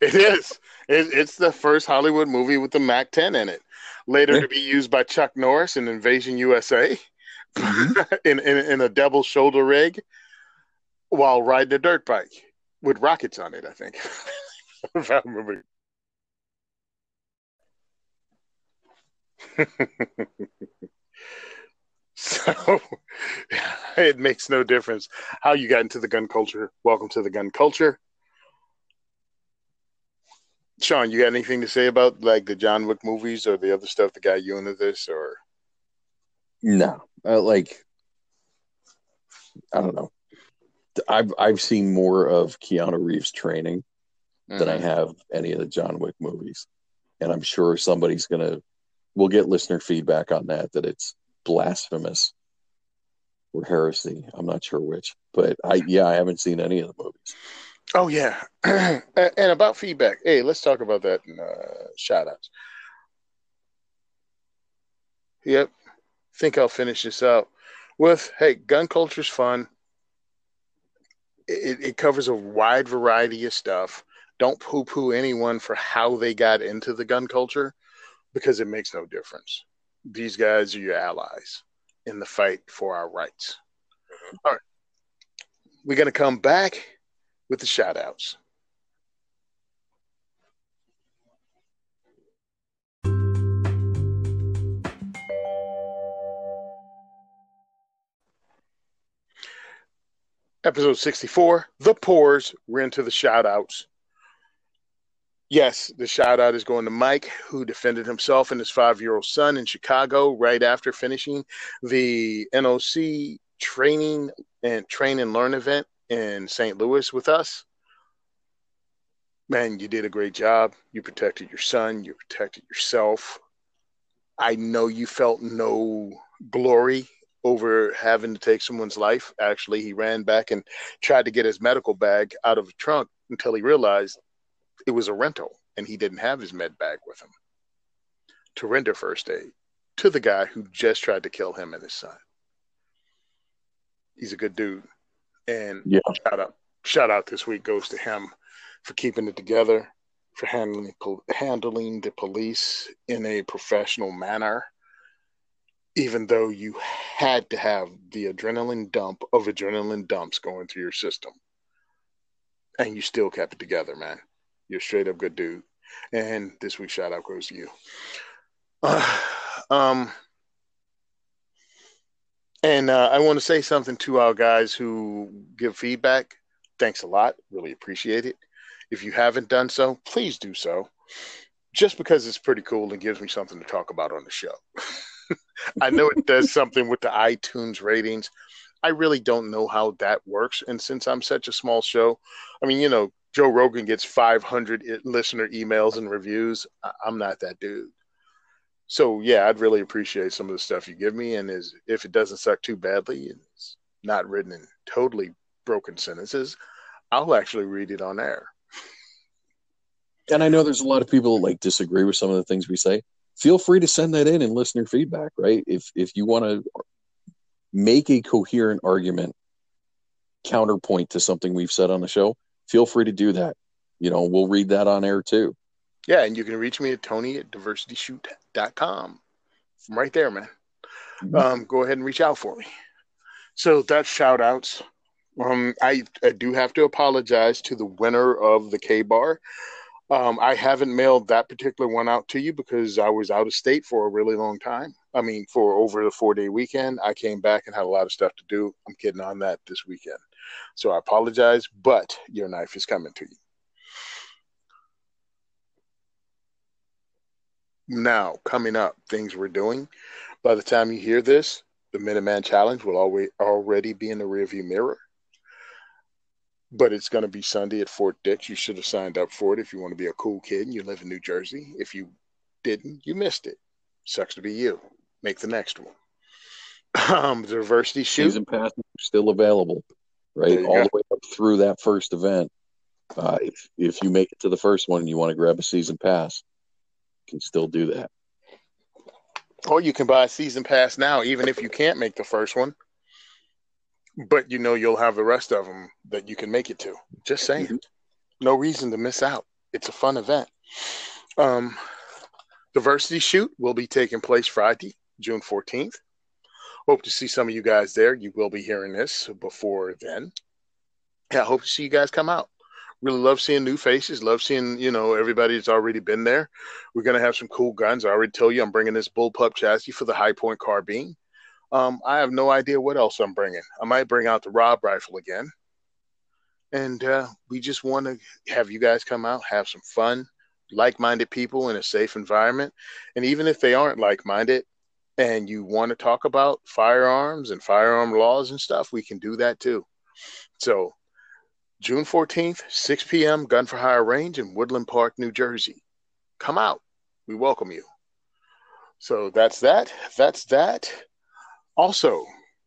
it is. It, it's the first Hollywood movie with the Mac 10 in it. Later to be used by Chuck Norris in Invasion USA mm-hmm. in, in in a double shoulder rig while riding a dirt bike with rockets on it. I think, if I remember. so it makes no difference how you got into the gun culture. Welcome to the gun culture. Sean, you got anything to say about like the John Wick movies or the other stuff that got you into this or No, uh, like I don't know. I've I've seen more of Keanu Reeves training than I have any of the John Wick movies, and I'm sure somebody's gonna. We'll get listener feedback on that that it's blasphemous or heresy. I'm not sure which, but I yeah I haven't seen any of the movies. Oh yeah, and about feedback. Hey, let's talk about that in uh, shout outs. Yep, think I'll finish this out with hey, gun culture's fun. It, it covers a wide variety of stuff. Don't poo poo anyone for how they got into the gun culture because it makes no difference. These guys are your allies. in the fight for our rights. All right. We're going to come back with the shout outs. Episode 64, The Poors. We're into the shout outs. Yes, the shout out is going to Mike, who defended himself and his five year old son in Chicago right after finishing the NOC training and train and learn event in St. Louis with us. Man, you did a great job. You protected your son, you protected yourself. I know you felt no glory over having to take someone's life. Actually, he ran back and tried to get his medical bag out of the trunk until he realized it was a rental and he didn't have his med bag with him to render first aid to the guy who just tried to kill him and his son. He's a good dude. And yeah. shout out shout out this week goes to him for keeping it together, for handling handling the police in a professional manner, even though you had to have the adrenaline dump of adrenaline dumps going through your system. And you still kept it together, man. You're straight up good dude. And this week's shout out goes to you. Uh, um, and uh, I want to say something to our guys who give feedback. Thanks a lot. Really appreciate it. If you haven't done so, please do so. Just because it's pretty cool and gives me something to talk about on the show. I know it does something with the iTunes ratings. I really don't know how that works. And since I'm such a small show, I mean, you know, Joe Rogan gets 500 listener emails and reviews. I'm not that dude. So yeah, I'd really appreciate some of the stuff you give me, and is if it doesn't suck too badly and it's not written in totally broken sentences, I'll actually read it on air. And I know there's a lot of people that like disagree with some of the things we say. Feel free to send that in and listener feedback, right? If if you want to make a coherent argument counterpoint to something we've said on the show, feel free to do that. You know, we'll read that on air too. Yeah, and you can reach me at tony at diversityshoot.com. I'm right there, man. Mm-hmm. Um, go ahead and reach out for me. So that's shout outs. Um, I, I do have to apologize to the winner of the Kabar. Um, I haven't mailed that particular one out to you because I was out of state for a really long time. I mean, for over the four day weekend, I came back and had a lot of stuff to do. I'm getting on that this weekend. So I apologize, but your knife is coming to you. Now, coming up, things we're doing. By the time you hear this, the Minuteman Challenge will always already be in the rearview mirror. But it's going to be Sunday at Fort Dix. You should have signed up for it if you want to be a cool kid and you live in New Jersey. If you didn't, you missed it. Sucks to be you. Make the next one. Um, the diversity shoot. Season pass still available right? All go. the way up through that first event. Uh, if if you make it to the first one and you want to grab a season pass, can still do that. Or you can buy a season pass now, even if you can't make the first one. But you know you'll have the rest of them that you can make it to. Just saying, mm-hmm. no reason to miss out. It's a fun event. Um, Diversity Shoot will be taking place Friday, June fourteenth. Hope to see some of you guys there. You will be hearing this before then. Yeah, I hope to see you guys come out. Really love seeing new faces. Love seeing, you know, everybody that's already been there. We're to have some cool guns. I already told you I'm bringing this bullpup chassis for the Hi-Point carbine. Um, I have no idea what else I'm bringing. I might bring out the Rob rifle again. And uh, we just want to have you guys come out, have some fun, like minded people in a safe environment. And even if they aren't like minded, and you want to talk about firearms and firearm laws and stuff, we can do that too. So, June 14th, 6 p.m., Gun for Hire Range in Woodland Park, New Jersey. Come out. We welcome you. So, that's that. That's that. Also,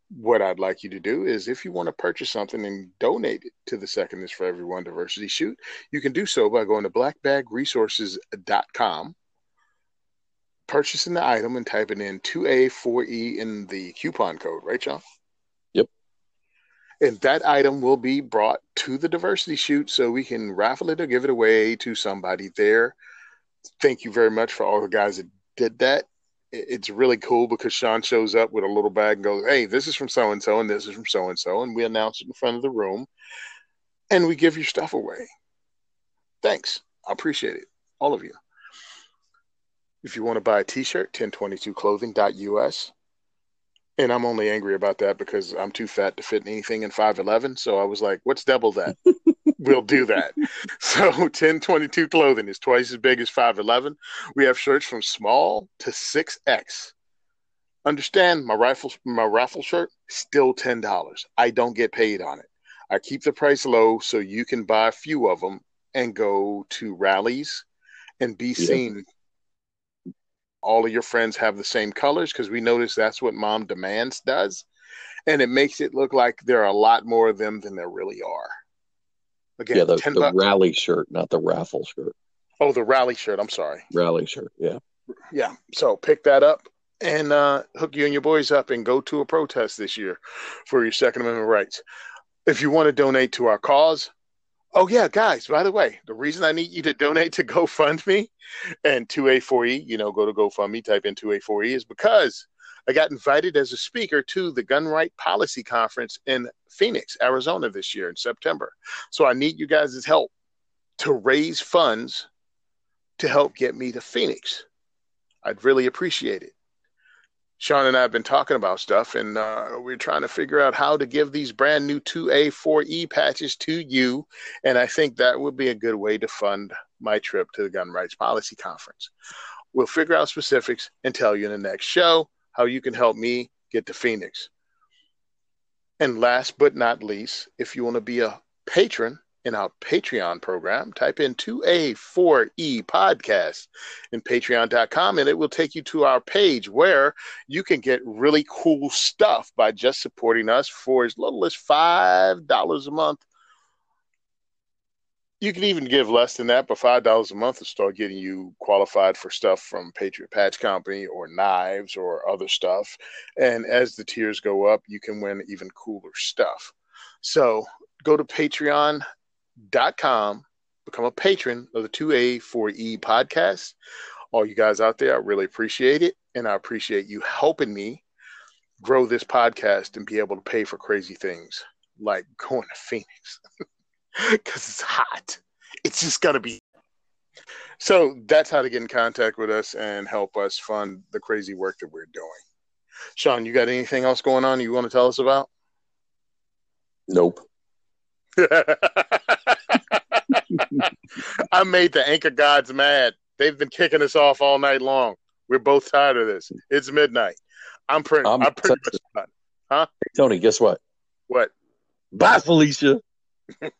what I'd like you to do is if you want to purchase something and donate it to the Second is for Everyone Diversity Shoot, you can do so by going to blackbagresources.com purchasing the item and typing in 2A4E in the coupon code, right, John? And that item will be brought to the diversity shoot so we can raffle it or give it away to somebody there. Thank you very much for all the guys that did that. it's really cool because Sean shows up with a little bag and goes, "Hey, this is from so and so, and this is from so and so," and we announce it in front of the room, and we give your stuff away. Thanks, I appreciate it, all of you. If you want to buy a T-shirt, 1022clothing.us. And I'm only angry about that because I'm too fat to fit anything in 5.11. So I was like, what's double that? we'll do that. So 1022 clothing is twice as big as 5.11. We have shirts from small to 6X. Understand my rifle my raffle shirt still $10. I don't get paid on it. I keep the price low so you can buy a few of them and go to rallies and be yeah. All of your friends have the same colors because we notice that's what Moms Demand does. And it makes it look like there are a lot more of them than there really are. Again yeah the, the rally shirt not the raffle shirt. Oh the rally shirt i'm sorry. Rally shirt yeah. Yeah so pick that up and uh, hook you and your boys up and go to a protest this year for your second amendment rights. If you want to donate to our cause Oh yeah, guys. By the way, the reason I need you to donate to GoFundMe and 2A4E, you know, go to GoFundMe, type in 2A4E, is because I got invited as a speaker to the Gun Right Policy Conference in Phoenix, Arizona this year in September. So I need you guys' help to raise funds to help get me to Phoenix. I'd really appreciate it. Sean and I have been talking about stuff, and uh, we're trying to figure out how to give these brand new 2A, 4E patches to you. And I think that would be a good way to fund my trip to the Gun Rights Policy Conference. We'll figure out specifics and tell you in the next show how you can help me get to Phoenix. And last but not least, if you want to be a patron, in our Patreon program. Type in 2A4E podcast in patreon.com and it will take you to our page where you can get really cool stuff by just supporting us for as little as $5 a month. You can even give less than that, but $5 a month will start getting you qualified for stuff from Patriot Patch Company or knives or other stuff. And as the tiers go up, you can win even cooler stuff. So go to Patreon dot com. Become a patron of the 2A4E podcast. All you guys out there, I really appreciate it. And I appreciate you helping me grow this podcast and be able to pay for crazy things like going to Phoenix because it's hot. It's just got to be. So that's how to get in contact with us and help us fund the crazy work that we're doing. Sean, you got anything else going on you want to tell us about? Nope. I made the anchor gods mad. They've been kicking us off all night long. We're both tired of this. It's midnight. I'm pretty. I'm, I'm pretty much done. Huh? Hey, Tony, guess what? What? Bye, Felicia. Yay!